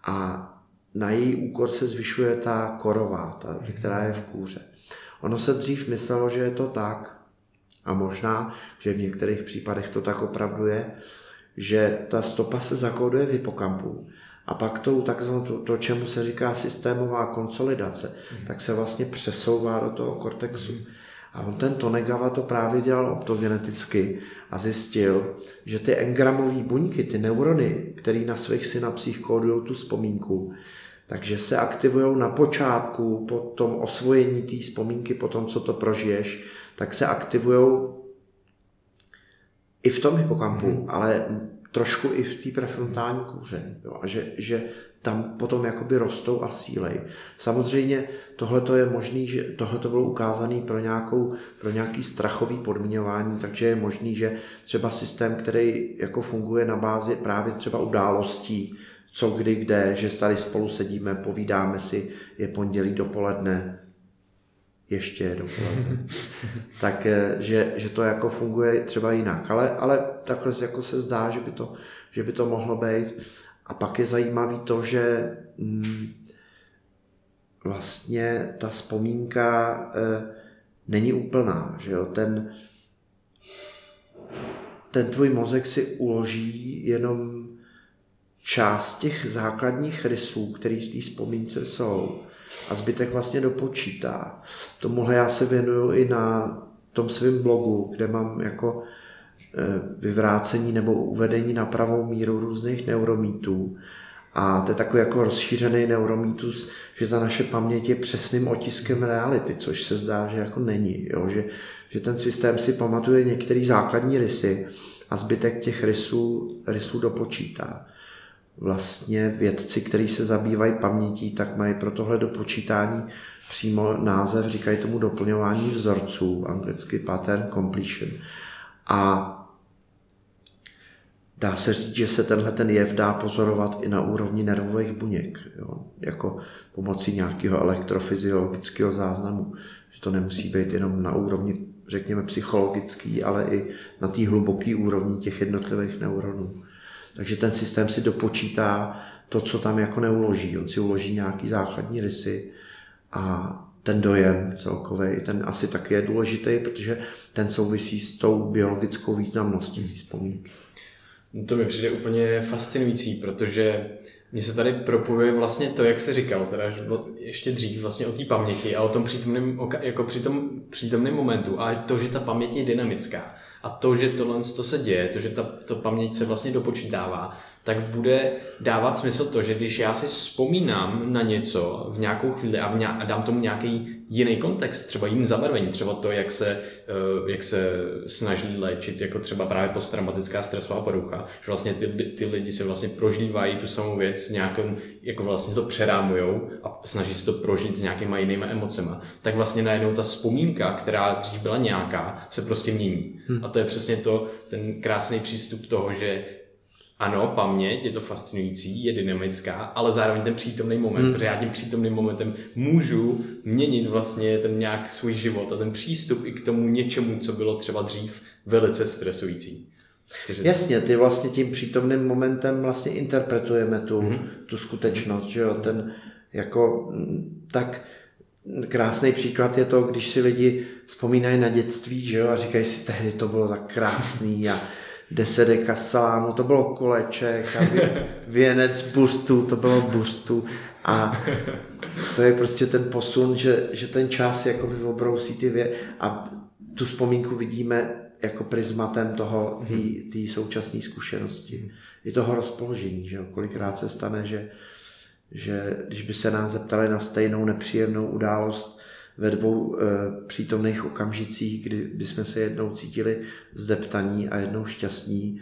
a na její úkor se zvyšuje ta korová, ta, která je v kůře. Ono se dřív myslelo, že je to tak, a možná, že v některých případech to tak opravdu je, že ta stopa se zakóduje v hypokampu a pak tou takzvanou, to, to, čemu se říká systémová konsolidace, mm. tak se vlastně přesouvá do toho kortexu. Mm. A on ten Tonegawa to právě dělal optogeneticky a zjistil, že ty engramové buňky, ty neurony, které na svých synapsích kódují tu vzpomínku, takže se aktivují na počátku, po tom osvojení té vzpomínky, po tom, co to prožiješ, tak se aktivují i v tom hypokampu, mm. ale trošku i v té prefrontální kůře. Jo, a že, že tam potom jakoby rostou a sílej. Samozřejmě tohle je možný, že tohle to bylo ukázané pro, nějakou, pro nějaký strachový podmiňování, takže je možný, že třeba systém, který jako funguje na bázi právě třeba událostí, co kdy kde, že tady spolu sedíme, povídáme si, je pondělí dopoledne, ještě dopoledne. tak eh, že, že to jako funguje třeba jinak, ale, ale takhle jako se zdá, že by to, že by to mohlo být. A pak je zajímavý to, že mm, vlastně ta vzpomínka e, není úplná, že jo, ten, ten tvůj mozek si uloží jenom část těch základních rysů, které v té vzpomínce jsou a zbytek vlastně dopočítá. Tomuhle já se věnuju i na tom svém blogu, kde mám jako e, vyvrácení nebo uvedení na pravou míru různých neuromítů. A to je takový jako rozšířený neuromítus, že ta naše paměť je přesným otiskem reality, což se zdá, že jako není. Jo? Že, že ten systém si pamatuje některé základní rysy a zbytek těch rysů, rysů dopočítá vlastně vědci, kteří se zabývají pamětí, tak mají pro tohle dopočítání přímo název, říkají tomu doplňování vzorců, anglicky pattern completion. A dá se říct, že se tenhle ten jev dá pozorovat i na úrovni nervových buněk, jo? jako pomocí nějakého elektrofyziologického záznamu. Že to nemusí být jenom na úrovni, řekněme, psychologický, ale i na té hluboké úrovni těch jednotlivých neuronů. Takže ten systém si dopočítá to, co tam jako neuloží. On si uloží nějaký základní rysy a ten dojem celkový, ten asi taky je důležitý, protože ten souvisí s tou biologickou významností té vzpomínky. To mi přijde úplně fascinující, protože mně se tady propojuje vlastně to, jak se říkal, teda ještě dřív vlastně o té paměti a o tom přítomném, jako při tom přítomném momentu a to, že ta paměť je dynamická. A to, že tohle to se děje, to, že ta, ta paměť se vlastně dopočítává, tak bude dávat smysl to, že když já si vzpomínám na něco v nějakou chvíli a, v nějak, a dám tomu nějaký jiný kontext, třeba jiný zabarvení, třeba to, jak se, eh, jak se snaží léčit, jako třeba právě posttraumatická stresová porucha, že vlastně ty, ty lidi se vlastně prožívají tu samou věc nějakým, jako vlastně to přerámujou a snaží se to prožít s nějakýma jinýma emocema, tak vlastně najednou ta vzpomínka, která dřív byla nějaká, se prostě mění. Hmm. A to je přesně to, ten krásný přístup toho, že ano, paměť, je to fascinující, je dynamická, ale zároveň ten přítomný moment, hmm. protože já tím přítomným momentem můžu měnit vlastně ten nějak svůj život a ten přístup i k tomu něčemu, co bylo třeba dřív velice stresující. Takže... Jasně, ty vlastně tím přítomným momentem vlastně interpretujeme tu, hmm. tu skutečnost, že jo, ten jako tak krásný příklad je to, když si lidi vzpomínají na dětství, že jo, a říkají si, tehdy to bylo tak krásný a desedeka salámu, to bylo koleček a věnec burstů, to bylo burstů a to je prostě ten posun, že, že ten čas jakoby obrousí ty vě a tu vzpomínku vidíme jako prismatem toho, té současné zkušenosti. I toho rozpoložení, že jo? kolikrát se stane, že, že když by se nás zeptali na stejnou nepříjemnou událost, ve dvou e, přítomných okamžicích, kdy, kdy jsme se jednou cítili zdeptaní a jednou šťastní,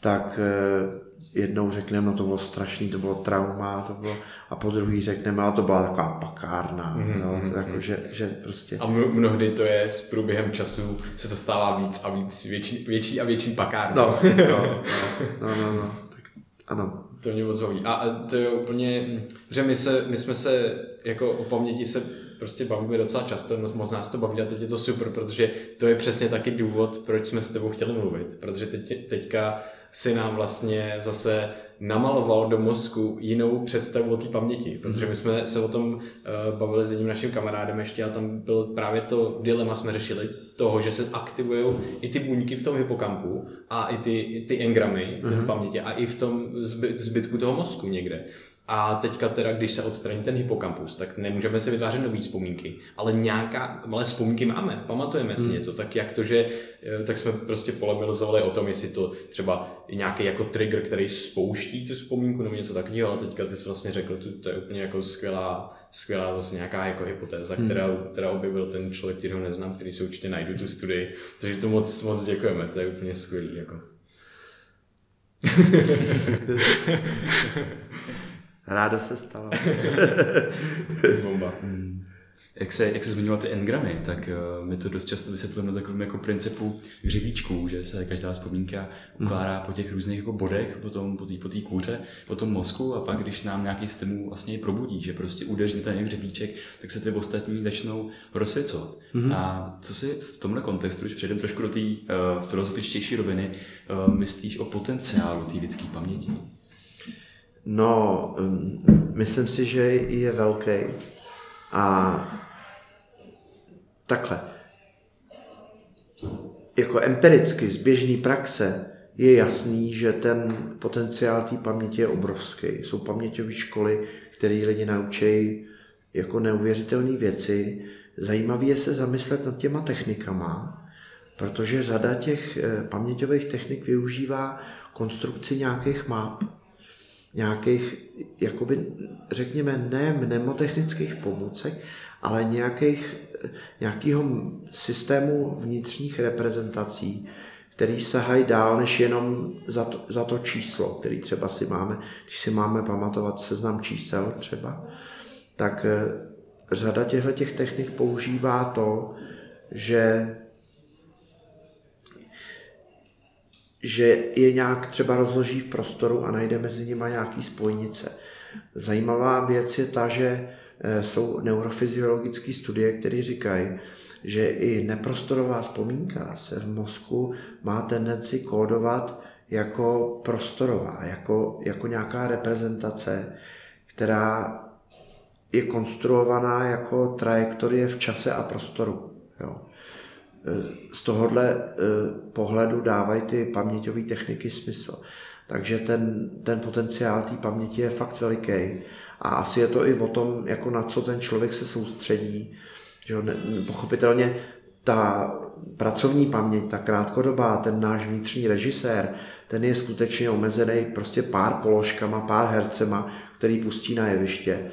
tak e, jednou řekneme, no to bylo strašný, to bylo trauma, to bylo, a po druhý řekneme, a to byla taková pakárna, mm-hmm. no, to jako, že, že prostě... A mnohdy to je s průběhem času se to stává víc a víc, větší, větší a větší pakárna. No, no, no, no, no, no, tak ano. To mě moc baví. A to je úplně, že my, se, my jsme se jako o paměti se prostě bavíme docela často, no, moc nás to baví a teď je to super, protože to je přesně taky důvod, proč jsme s tebou chtěli mluvit, protože teď, teďka si nám vlastně zase namaloval do mozku jinou představu o té paměti, protože my jsme se o tom uh, bavili s jedním naším kamarádem ještě a tam bylo právě to dilema, jsme řešili toho, že se aktivují i ty buňky v tom hypokampu a i ty, i ty engramy v uh-huh. paměti a i v tom zbytku toho mozku někde. A teďka teda, když se odstraní ten hypokampus, tak nemůžeme si vytvářet nové vzpomínky, ale nějaká, ale vzpomínky máme, pamatujeme si hmm. něco, tak jak to, že, eh, tak jsme prostě polemilizovali o tom, jestli to třeba nějaký jako trigger, který spouští tu vzpomínku nebo něco takového, ale teďka ty jsi vlastně řekl, to, to je úplně jako skvělá, skvělá zase nějaká jako hypotéza, hmm. která, která objevil ten člověk, který ho neznám, který si určitě najdu tu studii, takže to moc, moc děkujeme, to je úplně skvělý. Jako. Ráda se stala. Bomba. Hmm. Jak se, jak se zmiňoval ty engramy, tak uh, my to dost často vysvětlujeme na takovém jako principu hřebíčků, že se každá vzpomínka ukládá po těch různých jako bodech, potom po té po kůře, po tom mozku a pak, když nám nějaký stimul vlastně probudí, že prostě udeří ten hřebíček, tak se ty ostatní začnou rozsvěcovat. Mm-hmm. A co si v tomhle kontextu, když přejdeme trošku do té uh, filozofičtější roviny, uh, myslíš o potenciálu té lidské paměti? No, myslím si, že je velký. A takhle. Jako empiricky z běžné praxe je jasný, že ten potenciál té paměti je obrovský. Jsou paměťové školy, které lidi naučí jako neuvěřitelné věci. Zajímavé je se zamyslet nad těma technikama, protože řada těch eh, paměťových technik využívá konstrukci nějakých map nějakých, jakoby, řekněme, ne mnemotechnických pomůcek, ale nějakých, nějakého systému vnitřních reprezentací, který sahají dál než jenom za to, za to číslo, který třeba si máme, když si máme pamatovat seznam čísel třeba, tak eh, řada těchto těch technik používá to, že že je nějak třeba rozloží v prostoru a najde mezi nimi nějaký spojnice. Zajímavá věc je ta, že eh, jsou neurofyziologické studie, které říkají, že i neprostorová vzpomínka se v mozku má tendenci kódovat jako prostorová, jako, jako nějaká reprezentace, která je konstruovaná jako trajektorie v čase a prostoru. Jo z tohohle eh, pohledu dávají ty paměťové techniky smysl. Takže ten, ten potenciál té paměti je fakt veliký. A asi je to i o tom, jako na co ten člověk se soustředí. Že pochopitelně ta pracovní paměť, ta krátkodobá, ten náš vnitřní režisér, ten je skutečně omezený prostě pár položkama, pár hercema, který pustí na jeviště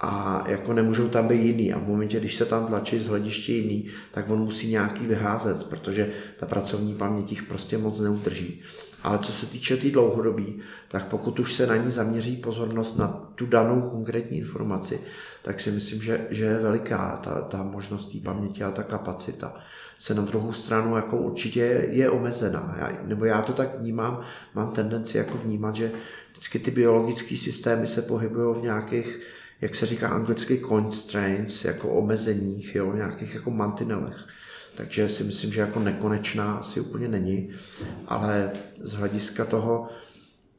a jako nemůžou tam být jiný. A v momentě, když se tam tlačí z hlediště jiný, tak on musí nějaký vyházet, protože ta pracovní paměť jich prostě moc neudrží. Ale co se týče té tý dlouhodobí, tak pokud už se na ní zaměří pozornost na tu danou konkrétní informaci, tak si myslím, že, že je veliká ta, ta možnost té paměti a ta kapacita se na druhou stranu jako určitě je, je omezená. Já, nebo já to tak vnímám, mám tendenci jako vnímat, že vždycky ty biologické systémy se pohybují v nějakých jak se říká anglicky constraints, jako omezeních, jo, nějakých jako mantinelech. Takže si myslím, že jako nekonečná asi úplně není, ale z hlediska toho,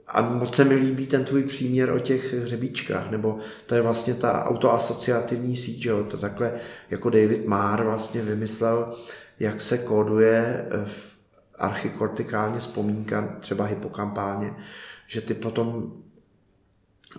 a moc se mi líbí ten tvůj příměr o těch hřebíčkách, nebo to je vlastně ta autoasociativní síť, jo, to takhle jako David Marr vlastně vymyslel, jak se kóduje v archikortikálně vzpomínka, třeba hypokampálně, že ty potom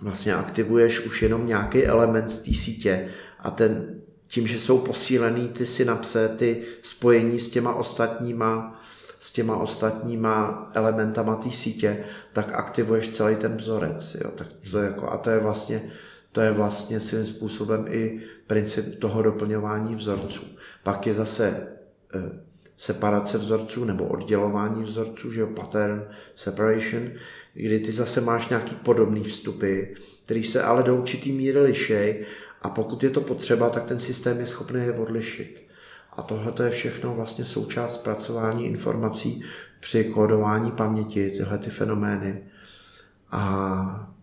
vlastně aktivuješ už jenom nějaký element z té sítě a ten, tím, že jsou posílený ty synapse, ty spojení s těma ostatníma, s těma ostatníma elementama té sítě, tak aktivuješ celý ten vzorec. Jo? Tak to je jako, a to je vlastně to je vlastně svým způsobem i princip toho doplňování vzorců. Pak je zase eh, separace vzorců nebo oddělování vzorců, že jo, pattern separation, kdy ty zase máš nějaký podobný vstupy, který se ale do určitý míry lišej a pokud je to potřeba, tak ten systém je schopný je odlišit. A tohle je všechno vlastně součást zpracování informací při kódování paměti, tyhle ty fenomény. A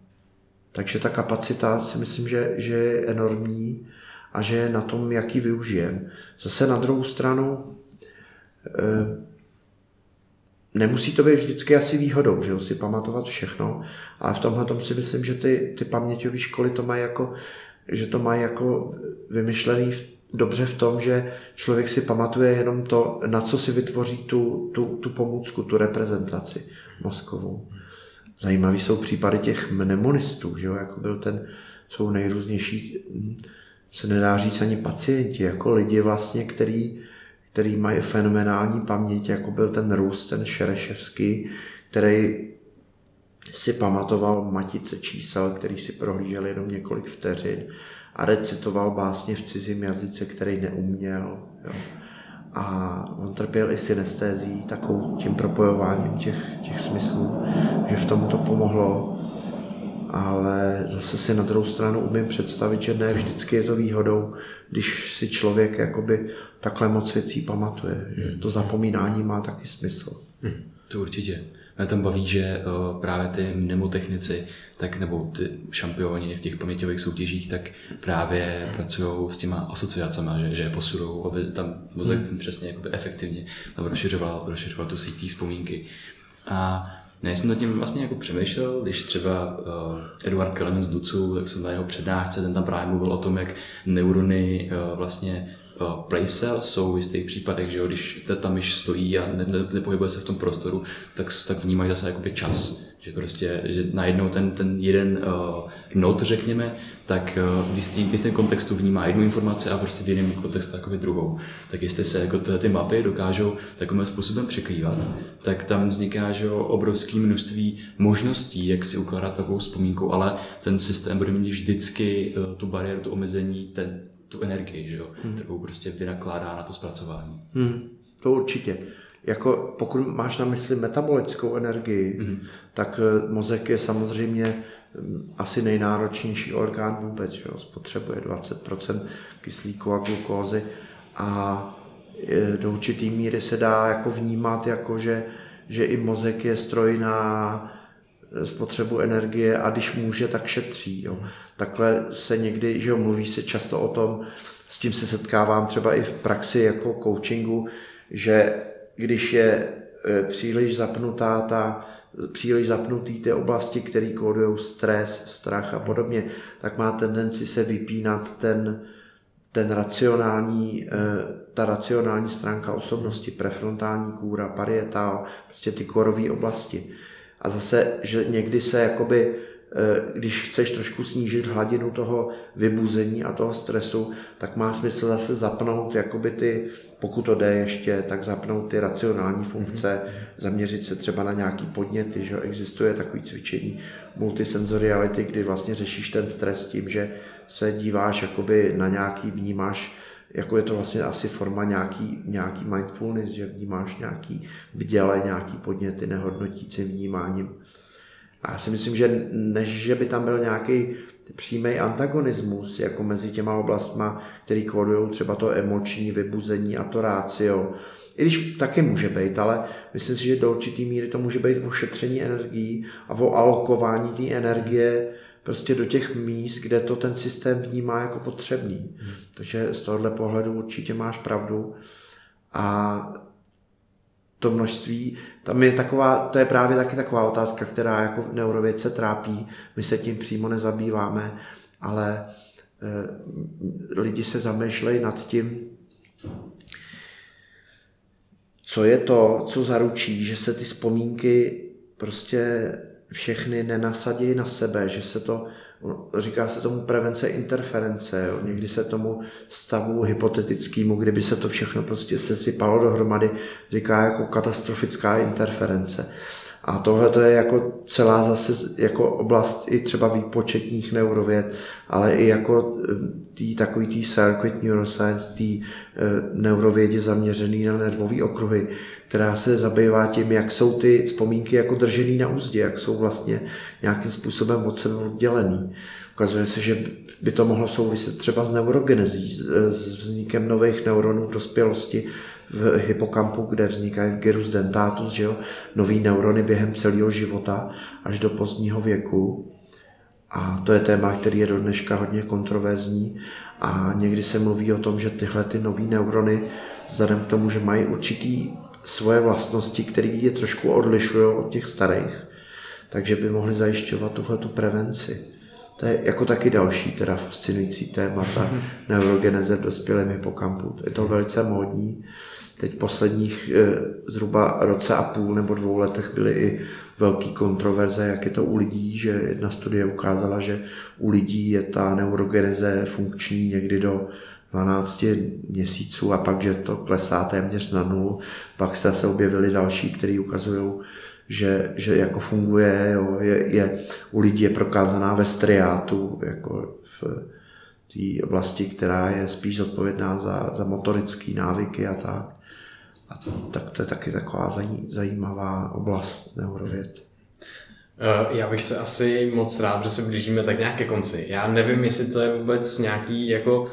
takže ta kapacita si myslím, že, že je enormní a že je na tom, jak ji využijem. Zase na druhou stranu eh, nemusí to být vždycky asi výhodou, že jo, si pamatovat všechno, ale v tomhle tom si myslím, že ty, ty paměťové školy to mají jako, že to mají jako vymyšlený v, dobře v tom, že člověk si pamatuje jenom to, na co si vytvoří tu, tu, tu pomůcku, tu reprezentaci mozkovou. Zajímavý jsou případy těch mnemonistů, že jo, jako byl ten, jsou nejrůznější, se nedá říct ani pacienti, jako lidi vlastně, který, který mají fenomenální paměť, jako byl ten Rus, ten Šereševský, který si pamatoval matice čísel, který si prohlížel jenom několik vteřin a recitoval básně v cizím jazyce, který neuměl. Jo. A on trpěl i synestézí, takovou tím propojováním těch, těch smyslů, že v tom to pomohlo. Ale zase si na druhou stranu umím představit, že ne vždycky je to výhodou, když si člověk jakoby takhle moc věcí pamatuje. Že to zapomínání má taky smysl. Hmm, to určitě. Mě tam baví, že uh, právě ty mnemotechnici, tak nebo ty šampioni v těch paměťových soutěžích, tak právě pracují s těma asociacemi, že, že posunou, aby tam mozek hmm. přesně jakoby efektivně rozšiřoval, rozšiřoval tu síť vzpomínky. A já jsem nad tím vlastně jako přemýšlel, když třeba uh, Eduard Kelemen z Ducu, tak jsem na jeho přednášce, ten tam právě mluvil o tom, jak neurony uh, vlastně uh, play cell jsou v jistých případech, že jo, když ta myš stojí a ne, ne, nepohybuje se v tom prostoru, tak, tak vnímají zase jakoby čas. Že prostě, že najednou ten, ten jeden uh, not, řekněme, tak uh, v, jistý, v jistém kontextu vnímá jednu informaci a prostě v jiném kontextu takový druhou. Tak jestli se jako ty, ty mapy dokážou takovým způsobem překrývat, tak tam vzniká že obrovské množství možností, jak si ukládat takovou vzpomínku, ale ten systém bude mít vždycky uh, tu bariéru, tu omezení, ten, tu energii, že jo, hmm. kterou prostě vynakládá na to zpracování. Hmm, to určitě. Jako pokud máš na mysli metabolickou energii, hmm. tak eh, mozek je samozřejmě hm, asi nejnáročnější orgán vůbec, že jo, spotřebuje 20% kyslíku a glukózy a eh, do určitý míry se dá jako vnímat, jako že, že i mozek je stroj na spotřebu energie a když může, tak šetří. Jo. Takhle se někdy, že jo, mluví se často o tom, s tím se setkávám třeba i v praxi jako coachingu, že když je e, příliš zapnutá ta, příliš zapnutý ty oblasti, které kódují stres, strach a podobně, tak má tendenci se vypínat ten, ten racionální, e, ta racionální stránka osobnosti, prefrontální kůra, parietál, prostě ty korové oblasti. A zase, že někdy se jakoby, když chceš trošku snížit hladinu toho vybuzení a toho stresu, tak má smysl zase zapnout jakoby ty, pokud to jde ještě, tak zapnout ty racionální funkce, mm-hmm. zaměřit se třeba na nějaký podněty, že existuje takový cvičení multisenzoriality, kdy vlastně řešíš ten stres tím, že se díváš jakoby na nějaký, vnímáš jako je to vlastně asi forma nějaký, nějaký mindfulness, že vnímáš nějaký bděle, nějaký podněty nehodnotícím vnímáním. A já si myslím, že než že by tam byl nějaký přímý antagonismus jako mezi těma oblastma, který kódují třeba to emoční vybuzení a to rácio, i když taky může být, ale myslím si, že do určitý míry to může být o šetření energií a o alokování té energie prostě do těch míst, kde to ten systém vnímá jako potřebný. Hmm. Takže z tohohle pohledu určitě máš pravdu. A to množství, tam je taková, to je právě taky taková otázka, která jako neurovědce trápí, my se tím přímo nezabýváme, ale e, lidi se zamýšlejí nad tím, co je to, co zaručí, že se ty vzpomínky prostě všechny nenasadí na sebe, že se to, říká se tomu prevence interference, jo. někdy se tomu stavu hypotetickému, kdyby se to všechno prostě sesypalo dohromady, říká jako katastrofická interference. A tohle to je jako celá zase jako oblast i třeba výpočetních neurověd, ale i jako eh, tý, takový tý circuit neuroscience, tý e, neurovědě zaměřený na nervové okruhy, která se zabývá tím, jak jsou ty vzpomínky jako držený na úzdě, jak jsou vlastně nějakým způsobem od sebe oddělený. Ukazuje se, že by to mohlo souviset třeba s neurogenezí, s vznikem nových neuronů v dospělosti, v hypokampu, kde vznikají v gyrus dentatus, že jo, nový neurony během celého života až do pozdního věku. A to je téma, který je do dneška hodně kontroverzní a někdy se mluví o tom, že tyhle ty nové neurony, vzhledem k tomu, že mají určitý svoje vlastnosti, které je trošku odlišují od těch starých, takže by mohly zajišťovat tuhle tu prevenci. To je jako taky další teda fascinující téma, ta neurogeneze v dospělém hypokampu. Je to velice módní. Teď posledních eh, zhruba roce a půl nebo dvou letech byly i velký kontroverze, jak je to u lidí, že jedna studie ukázala, že u lidí je ta neurogeneze funkční někdy do 12 měsíců a pak, že to klesá téměř na nulu. Pak se zase objevily další, které ukazují, že, že jako funguje, jo, je, je, u lidí je prokázaná ve striátu, jako v té oblasti, která je spíš zodpovědná za, za motorické návyky a tak. A to, tak to je taky taková zajímavá oblast neurověd. Eh, já bych se asi moc rád, že se blížíme tak nějak ke konci. Já nevím, jestli to je vůbec nějaký jako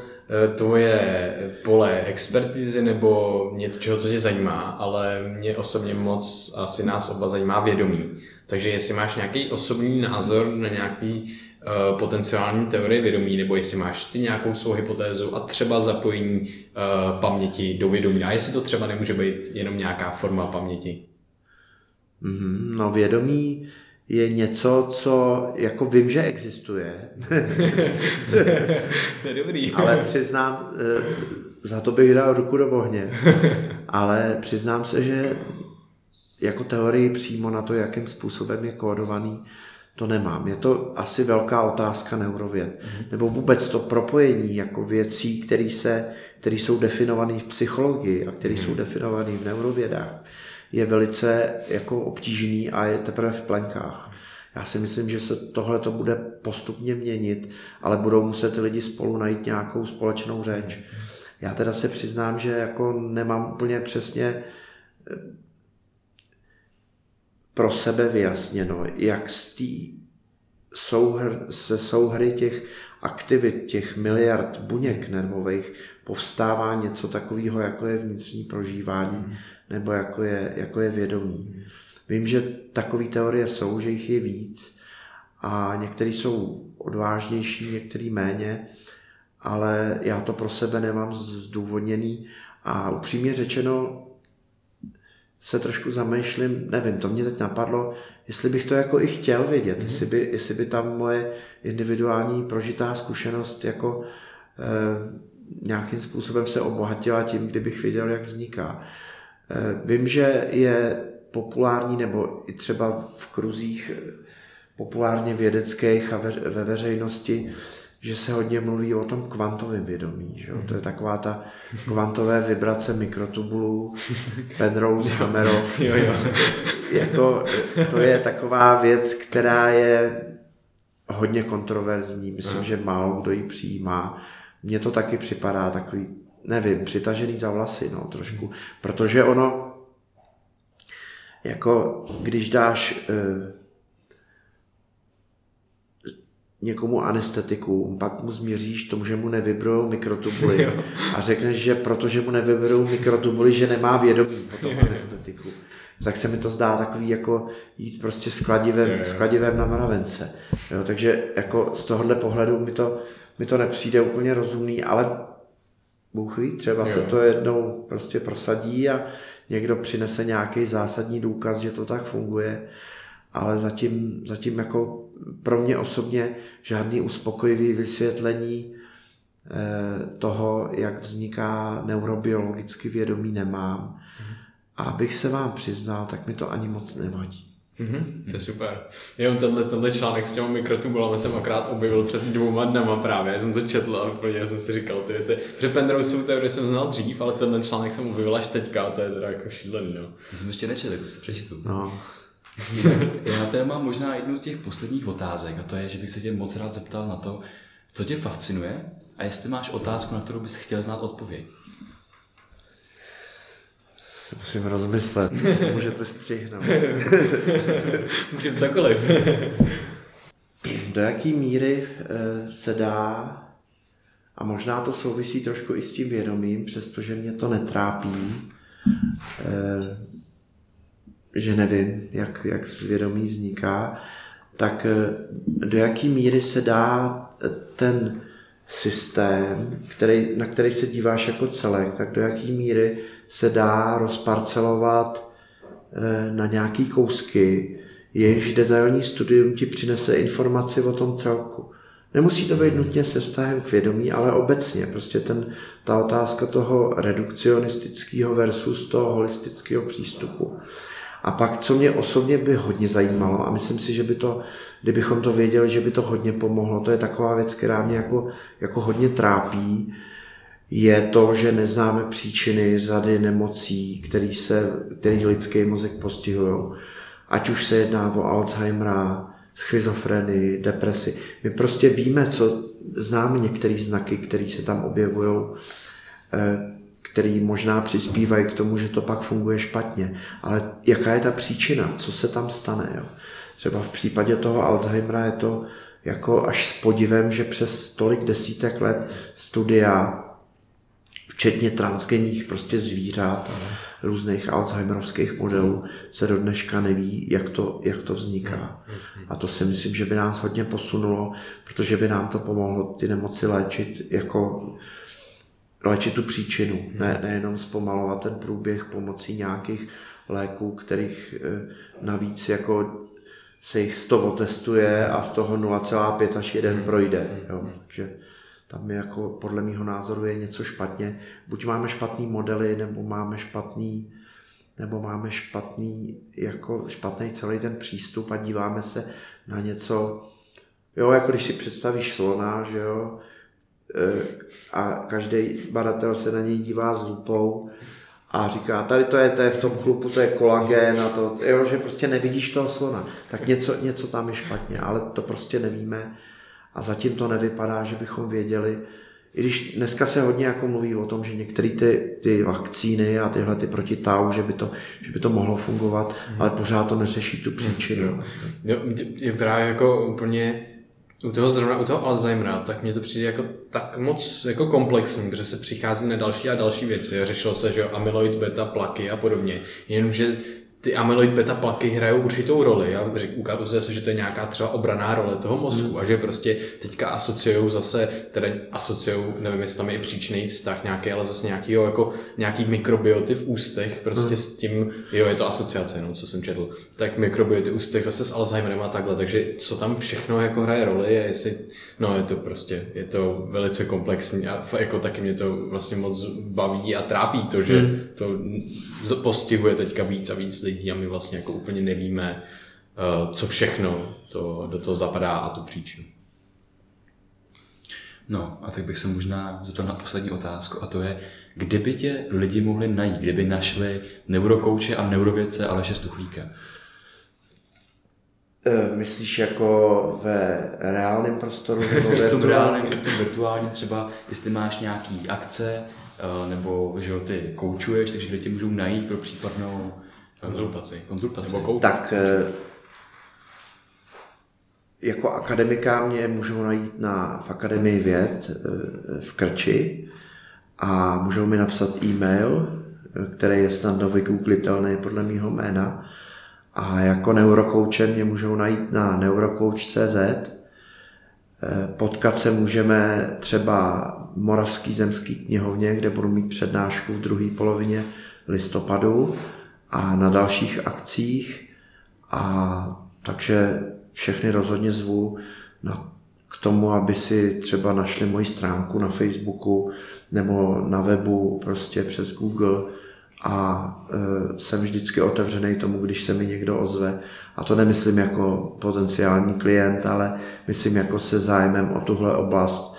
tvoje pole expertizy nebo něčeho, co tě zajímá, ale mě osobně moc asi nás oba zajímá vědomí. Takže jestli máš nějaký osobní názor na nějaký uh, potenciální teorie vědomí, nebo jestli máš ty nějakou svou hypotézu a třeba zapojení uh, paměti do vědomí. A jestli to třeba nemůže být jenom nějaká forma paměti. Mm-hmm, no vědomí je něco, co jako vím, že existuje. to je dobrý. Ale přiznám, eh, za to bych dal ruku do ohně. Ale přiznám se, že jako teorii přímo na to, jakým způsobem je kódovaný, to nemám. Je to asi velká otázka neurověd. Mm-hmm. Nebo vůbec to propojení jako věcí, které se, které jsou definované v psychologii a které mm-hmm. jsou definované v neurovědách, je velice jako obtížný a je teprve v plenkách. Já si myslím, že se tohle to bude postupně měnit, ale budou muset ty lidi spolu najít nějakou společnou řeč. Já teda se přiznám, že jako nemám úplně přesně pro sebe vyjasněno, jak z té souhr, se souhry těch aktivit, těch miliard buněk nervových povstává něco takového, jako je vnitřní prožívání hmm. nebo jako je, jako je vědomí. Vím, že takové teorie jsou, že jich je víc a některé jsou odvážnější, některé méně, ale já to pro sebe nemám zdůvodněný a upřímně řečeno se trošku zamýšlím, nevím, to mě teď napadlo, jestli bych to jako i chtěl vědět, mm-hmm. jestli, by, jestli by tam moje individuální prožitá zkušenost jako e, nějakým způsobem se obohatila tím, kdybych věděl, jak vzniká. E, vím, že je populární, nebo i třeba v kruzích populárně vědeckých a ve, ve veřejnosti že se hodně mluví o tom kvantovém vědomí. Že jo? To je taková ta kvantové vibrace mikrotubulů, Penrose, Hamerov. jo, jo. jako, to je taková věc, která je hodně kontroverzní. Myslím, že málo kdo ji přijímá. Mně to taky připadá takový, nevím, přitažený za vlasy, no, trošku. Protože ono, jako když dáš eh, někomu anestetiku, pak mu změříš tomu, že mu nevybrou mikrotubuly a řekneš, že protože mu nevyberou mikrotubuly, že nemá vědomí po tom anestetiku. Tak se mi to zdá takový jako jít prostě s kladivem, s kladivem na mravence. Jo, takže jako z tohohle pohledu mi to, mi to nepřijde úplně rozumný, ale Bůh ví, třeba jo. se to jednou prostě prosadí a někdo přinese nějaký zásadní důkaz, že to tak funguje, ale zatím, zatím jako pro mě osobně žádný uspokojivý vysvětlení eh, toho, jak vzniká neurobiologicky vědomí nemám. A abych se vám přiznal, tak mi to ani moc nevadí. Mm-hmm, to je super. Jenom tenhle, tenhle článek s těma mikrotubulami jsem akrát objevil před dvouma dnama právě, já jsem to četl a úplně jsem si říkal, ty, ty, že Penrose teorie jsem znal dřív, ale tenhle článek jsem objevil až teďka a to je teda jako šílený, no. To jsem ještě nečetl, to si přečtu. No. Já teda mám možná jednu z těch posledních otázek a to je, že bych se tě moc rád zeptal na to, co tě fascinuje a jestli máš otázku, na kterou bys chtěl znát odpověď. Si musím rozmyslet. Můžete střihnout. Můžeme cokoliv. Do jaký míry eh, se dá, a možná to souvisí trošku i s tím vědomím, přestože mě to netrápí, eh, že nevím, jak, jak vědomí vzniká. tak eh, do jaký míry se dá eh, ten systém, který, na který se díváš jako celek, tak do jaký míry se dá rozparcelovat eh, na nějaký kousky, jejichž detailní studium ti přinese informaci o tom celku. Nemusí to být nutně se vztahem k vědomí, ale obecně. Prostě ten, ta otázka toho redukcionistického versus toho holistického přístupu. A pak, co mě osobně by hodně zajímalo, a myslím si, že by to, kdybychom to věděli, že by to hodně pomohlo, to je taková věc, která mě jako, jako hodně trápí, je to, že neznáme příčiny řady nemocí, který, se, který lidský mozek postihují. Ať už se jedná o Alzheimera, schizofrenii, depresi. My prostě víme, co známe některé znaky, které se tam objevují, které možná přispívají k tomu, že to pak funguje špatně. Ale jaká je ta příčina? Co se tam stane? Jo? Třeba v případě toho Alzheimera je to jako až s podivem, že přes tolik desítek let studia, včetně transgenních prostě zvířat, různých Alzheimerovských modelů, se do dneška neví, jak to, jak to vzniká. A to si myslím, že by nás hodně posunulo, protože by nám to pomohlo ty nemoci léčit jako léčit tu příčinu, ne, nejenom zpomalovat ten průběh pomocí nějakých léků, kterých eh, navíc jako se jich 100 otestuje a z toho 0,5 až 1 projde. Jo. Takže tam je jako podle mého názoru je něco špatně. Buď máme špatný modely, nebo máme špatný nebo máme špatný, jako špatný celý ten přístup a díváme se na něco, jo, jako když si představíš slona, že jo, a každý badatel se na něj dívá s lupou a říká, tady to je, to je v tom chlupu, to je kolagen a to, jo, že prostě nevidíš toho slona, tak něco, něco tam je špatně, ale to prostě nevíme a zatím to nevypadá, že bychom věděli, i když dneska se hodně jako mluví o tom, že některé ty, ty vakcíny a tyhle ty proti tau, že by to, že by to mohlo fungovat, mm. ale pořád to neřeší tu příčinu. Jo, je právě jako úplně u toho zrovna, u toho Alzheimera, tak mně to přijde jako tak moc jako komplexní, protože se přichází na další a další věci. Řešilo se, že amyloid, beta, plaky a podobně. Jenomže ty amyloid beta plaky hrajou určitou roli a ukazuje se, že to je nějaká třeba obraná role toho mozku mm. a že prostě teďka asociují zase, teda asociují, nevím, jestli tam je příčný vztah nějaký, ale zase nějaký, jako nějaký mikrobioty v ústech, prostě mm. s tím, jo, je to asociace, no, co jsem četl, tak mikrobioty v ústech zase s Alzheimerem a takhle, takže co tam všechno jako hraje roli, je jestli, no je to prostě, je to velice komplexní a jako taky mě to vlastně moc baví a trápí to, že mm. to postihuje teďka víc a víc lidí lidí a my vlastně jako úplně nevíme, eh, co všechno to, do toho zapadá a tu příčinu. No a tak bych se možná zeptal na poslední otázku a to je, kde by tě lidi mohli najít, kdyby našli neurokouče a neurovědce Aleše Stuchlíka? Eh, myslíš jako ve reálném prostoru? Nebo v tom reálném, i v tom virtuálním třeba, jestli máš nějaký akce, eh, nebo že jo, ty koučuješ, takže kde tě můžou najít pro případnou Konzultaci. Konzultaci. Nebo. Tak eh, jako akademika mě můžou najít na, v Akademii věd eh, v Krči a můžou mi napsat e-mail, který je snadno vygooglitelný podle mého jména. A jako neurokouče mě můžou najít na neurocoach.cz. Eh, potkat se můžeme třeba v Moravský zemský knihovně, kde budu mít přednášku v druhé polovině listopadu a na dalších akcích. A takže všechny rozhodně zvu na, k tomu, aby si třeba našli moji stránku na Facebooku nebo na webu prostě přes Google a e, jsem vždycky otevřený tomu, když se mi někdo ozve. A to nemyslím jako potenciální klient, ale myslím jako se zájmem o tuhle oblast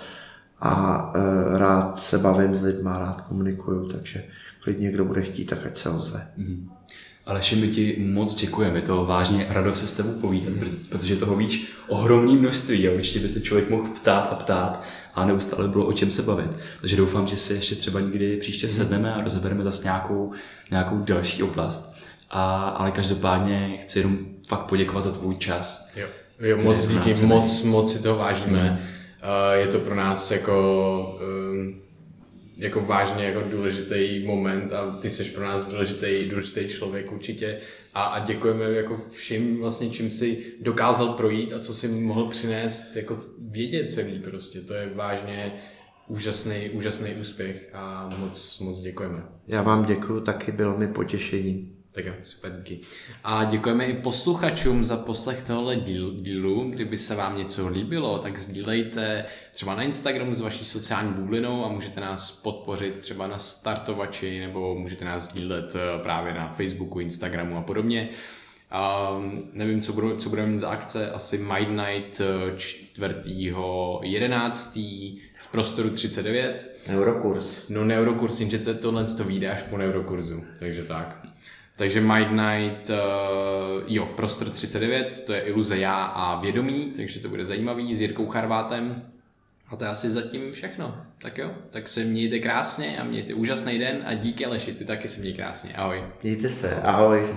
a e, rád se bavím s lidmi, rád komunikuju, takže klidně kdo bude chtít, tak ať se ozve. Mm. Aleši, my ti moc děkujeme, je to vážně radost se s tebou povídat, protože toho víš ohromné množství a určitě by se člověk mohl ptát a ptát a neustále bylo o čem se bavit. Takže doufám, že si ještě třeba někdy příště mhm. sedneme a rozebereme zase nějakou, nějakou další oblast. A, ale každopádně chci jenom fakt poděkovat za tvůj čas. Jo, jo moc díky, moc, moc si toho vážíme. Mm. Uh, je to pro nás jako um, jako vážně jako důležitý moment a ty jsi pro nás důležitý, důležitý člověk určitě a, a děkujeme jako všem vlastně, čím si dokázal projít a co si mohl přinést jako vědět celý prostě, to je vážně úžasný, úžasný úspěch a moc, moc děkujeme. Já vám děkuji, taky bylo mi potěšení. Tak jo, super, díky. A děkujeme i posluchačům za poslech tohle díl, dílu. Kdyby se vám něco líbilo, tak sdílejte třeba na Instagramu s vaší sociální bublinou a můžete nás podpořit třeba na startovači nebo můžete nás sdílet eh, právě na Facebooku, Instagramu a podobně. Um, nevím, co, budu, co budeme mít za akce, asi Might Night 4.11. v prostoru 39. Neurokurs. No neurokurs, jenže tohle to vyjde až po neurokurzu, takže tak. Takže Might Night, uh, jo, v prostor 39, to je iluze já a vědomí, takže to bude zajímavý s Jirkou Charvátem. A to je asi zatím všechno. Tak jo, tak se mějte krásně a mějte úžasný den a díky Leši, ty taky se měj krásně. Ahoj. Mějte se, ahoj.